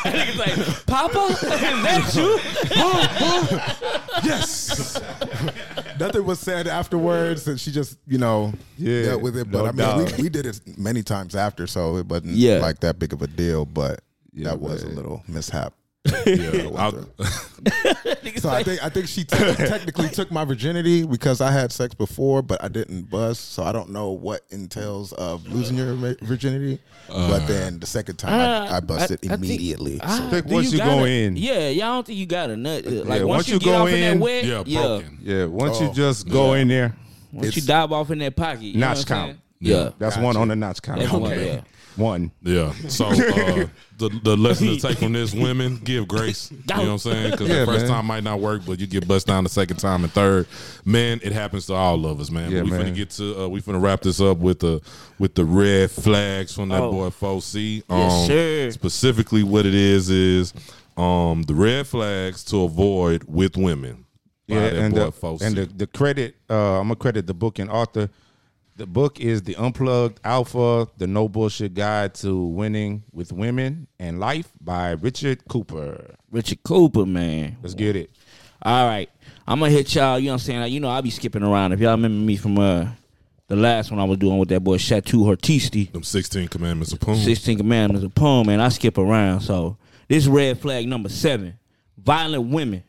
Speaker 1: that nigga's like, Papa, is that you?
Speaker 4: yes. Nothing was said afterwards, and she just, you know,
Speaker 3: Yeah,
Speaker 4: dealt with it. But
Speaker 3: no
Speaker 4: I mean, we, we did it many times after, so it wasn't
Speaker 1: Yeah.
Speaker 4: like that big of a deal. But
Speaker 3: Yeah,
Speaker 4: that was a little mishap.
Speaker 2: Yeah, I- [laughs] [laughs]
Speaker 1: Niggas
Speaker 4: So I think I think she te- [laughs] technically took my virginity because I had sex before, but I didn't bust. So I don't know what entails of losing your vi- virginity. but then the second time I, I busted
Speaker 1: Uh, I- I think-
Speaker 4: immediately. So
Speaker 3: think
Speaker 1: do
Speaker 3: once you
Speaker 1: gotta-
Speaker 3: go in-
Speaker 1: Yeah, y'all don't think you got a nut. uh, Like
Speaker 3: Yeah,
Speaker 1: once,
Speaker 3: once
Speaker 1: you,
Speaker 3: you
Speaker 1: get
Speaker 3: go
Speaker 1: off in,
Speaker 3: in-
Speaker 1: that wet,
Speaker 2: yeah,
Speaker 1: yeah.
Speaker 2: broken.
Speaker 3: Yeah, once
Speaker 4: Oh,
Speaker 3: you just go in there,
Speaker 1: Once you dive off in that pocket, you know
Speaker 3: Notch
Speaker 1: what I'm
Speaker 3: count.
Speaker 1: saying? Yeah.
Speaker 3: that's one on the notch count.
Speaker 1: That's one, yeah.
Speaker 3: One.
Speaker 2: Yeah. So [laughs] uh, the the lesson to take from this: women give grace. You know what I'm saying? Because
Speaker 3: Yeah,
Speaker 2: the first
Speaker 3: man.
Speaker 2: time might not work, but you get bust down the second time and third. Man, it happens to all of us, man.
Speaker 3: Yeah,
Speaker 2: we
Speaker 3: man.
Speaker 2: finna get to uh, we finna wrap this up with the with the red flags from that
Speaker 1: Oh.
Speaker 2: boy Fo C.
Speaker 1: Yes, sir.
Speaker 2: Specifically, what it is is um the red flags to avoid with women. by
Speaker 3: Yeah,
Speaker 2: that
Speaker 3: and
Speaker 2: boy
Speaker 3: the,
Speaker 2: Fo
Speaker 3: and the, the credit, uh, I'm gonna credit the book and author. The book is the Unplugged Alpha: The No Bullshit Guide to Winning with Women and Life by Richard Cooper.
Speaker 1: Richard Cooper, man.
Speaker 3: Let's get it.
Speaker 1: All right. I'm gonna hit y'all, you know what I'm saying? Like, you know, I'll be skipping around. If y'all remember me from uh the last one I was doing with that boy Chateau Heartiste.
Speaker 2: Them 16 commandments of Poon.
Speaker 1: 16 Commandments of Poon, man. I skip around. So this red flag number seven, violent women.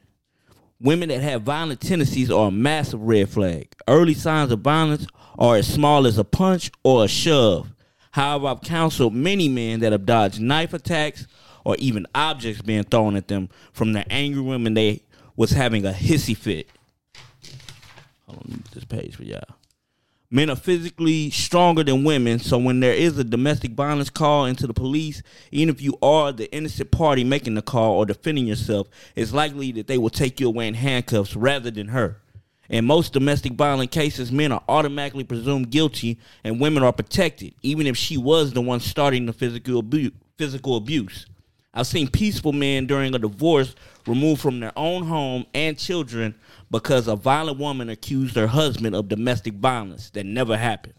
Speaker 1: Women that have violent tendencies are a massive red flag. Early signs of violence are as small as a punch or a shove. However, I've counseled many men that have dodged knife attacks or even objects being thrown at them from the angry women they was having a hissy fit. Hold on, this page for y'all. Men are physically stronger than women, so when there is a domestic violence call into the police, even if you are the innocent party making the call or defending yourself, it's likely that they will take you away in handcuffs rather than her. In most domestic violent cases, men are automatically presumed guilty and women are protected, even if she was the one starting the physical. Physical abuse. I've seen peaceful men during a divorce removed from their own home and children because a violent woman accused her husband of domestic violence that never happened.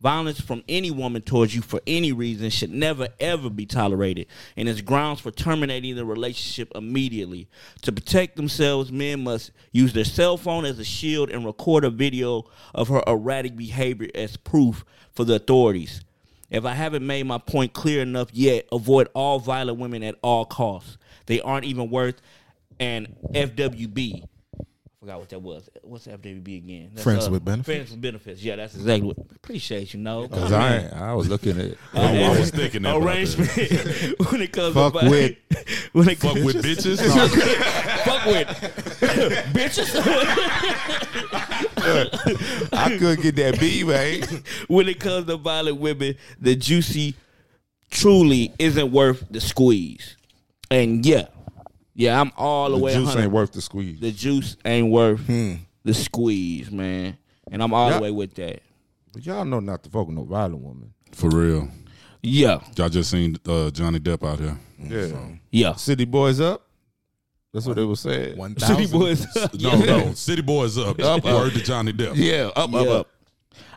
Speaker 1: Violence from any woman towards you for any reason should never ever be tolerated and is grounds for terminating the relationship immediately. To protect themselves, men must use their cell phone as a shield and record a video of her erratic behavior as proof for the authorities. If I haven't made my point clear enough yet, avoid all violent women at all costs. They aren't even worth an FWB. I forgot what that was. What's FWB again? That's, uh,
Speaker 4: Friends with benefits?
Speaker 1: Friends with benefits. Yeah, that's exactly what. Appreciate you, know.
Speaker 3: Cause I, ain't- I was looking at. [laughs]
Speaker 2: I, I was thinking that. but I didn't.
Speaker 1: arrangement [laughs] when it comes
Speaker 3: Fuck
Speaker 1: to
Speaker 3: with- [laughs]
Speaker 1: when it
Speaker 2: Fuck with bitches.
Speaker 1: Fuck with bitches
Speaker 3: I could get that B, man.
Speaker 1: when it comes to violent women the juicy truly isn't worth the squeeze and yeah yeah i'm all the, way.
Speaker 3: The
Speaker 1: way
Speaker 3: juice
Speaker 1: 100.
Speaker 3: ain't worth the squeeze.
Speaker 1: the juice ain't worth
Speaker 3: Hmm.
Speaker 1: the squeeze man and i'm all
Speaker 3: Yeah.
Speaker 1: the way with that
Speaker 3: But y'all know not to fuck with no violent woman.
Speaker 2: For real.
Speaker 1: yeah
Speaker 2: Y'all just seen uh, Johnny Depp out here.
Speaker 3: Yeah.
Speaker 1: yeah
Speaker 3: City boys up. That's what they were saying.
Speaker 4: One
Speaker 1: city
Speaker 4: thousand.
Speaker 1: boys [laughs]
Speaker 2: No, no. City Boys up.
Speaker 3: Up, up.
Speaker 2: Word to Johnny Depp.
Speaker 3: Yeah, up, up, up.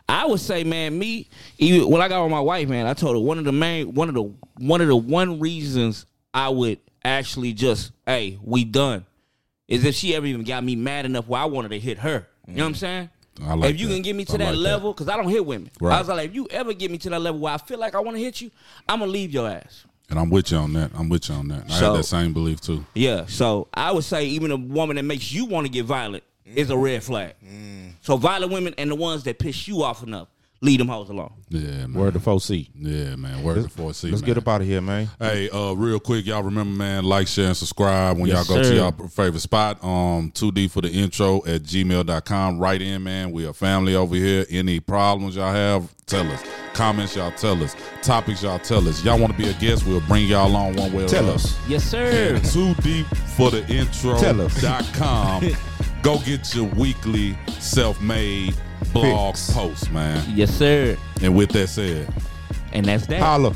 Speaker 1: I would say, man, me even when I got with my wife, man, I told her one of the main, one of the, one of the one reasons I would actually just, hey, we done, is if she ever even got me mad enough where I wanted to hit her. You know what I'm mm. saying?
Speaker 2: I like
Speaker 1: if you
Speaker 2: that.
Speaker 1: can get me to
Speaker 2: I
Speaker 1: that
Speaker 2: like
Speaker 1: level, because I don't hit women. I was like, if you ever get me to that level where I feel like I want to hit you, I'm gonna leave your ass.
Speaker 2: And I'm with you on that. I'm with you on that. I
Speaker 1: So-
Speaker 2: had that same belief too.
Speaker 1: Yeah. So I would say even a woman that makes you want to get violent is a red flag. Mm. So violent women and the ones that piss you off enough, leave them hoes alone.
Speaker 2: Yeah, man.
Speaker 3: Word to 4C.
Speaker 2: Yeah, man. Word to 4C.
Speaker 3: Let's
Speaker 2: man.
Speaker 3: get up out of here, man.
Speaker 2: Hey, uh, real quick, y'all remember, man, like, share, and subscribe when
Speaker 1: Yes,
Speaker 2: y'all go
Speaker 1: sir.
Speaker 2: to y'all favorite spot. Um, 2D for the intro at gmail.com. Write in, man. We are family over here. Any problems y'all have, tell us. Comments, y'all tell us. Topics, y'all tell us. Y'all want to be a guest, we'll bring y'all on one way or
Speaker 3: Tell us.
Speaker 2: other.
Speaker 1: Yes, sir.
Speaker 2: Too deep for the intro.
Speaker 3: Tell us.
Speaker 2: Dot com. [laughs] Go get your weekly self-made blog
Speaker 3: Fix.
Speaker 2: post, man.
Speaker 1: Yes, sir.
Speaker 2: And with that said,
Speaker 1: And that's that.
Speaker 3: Holla.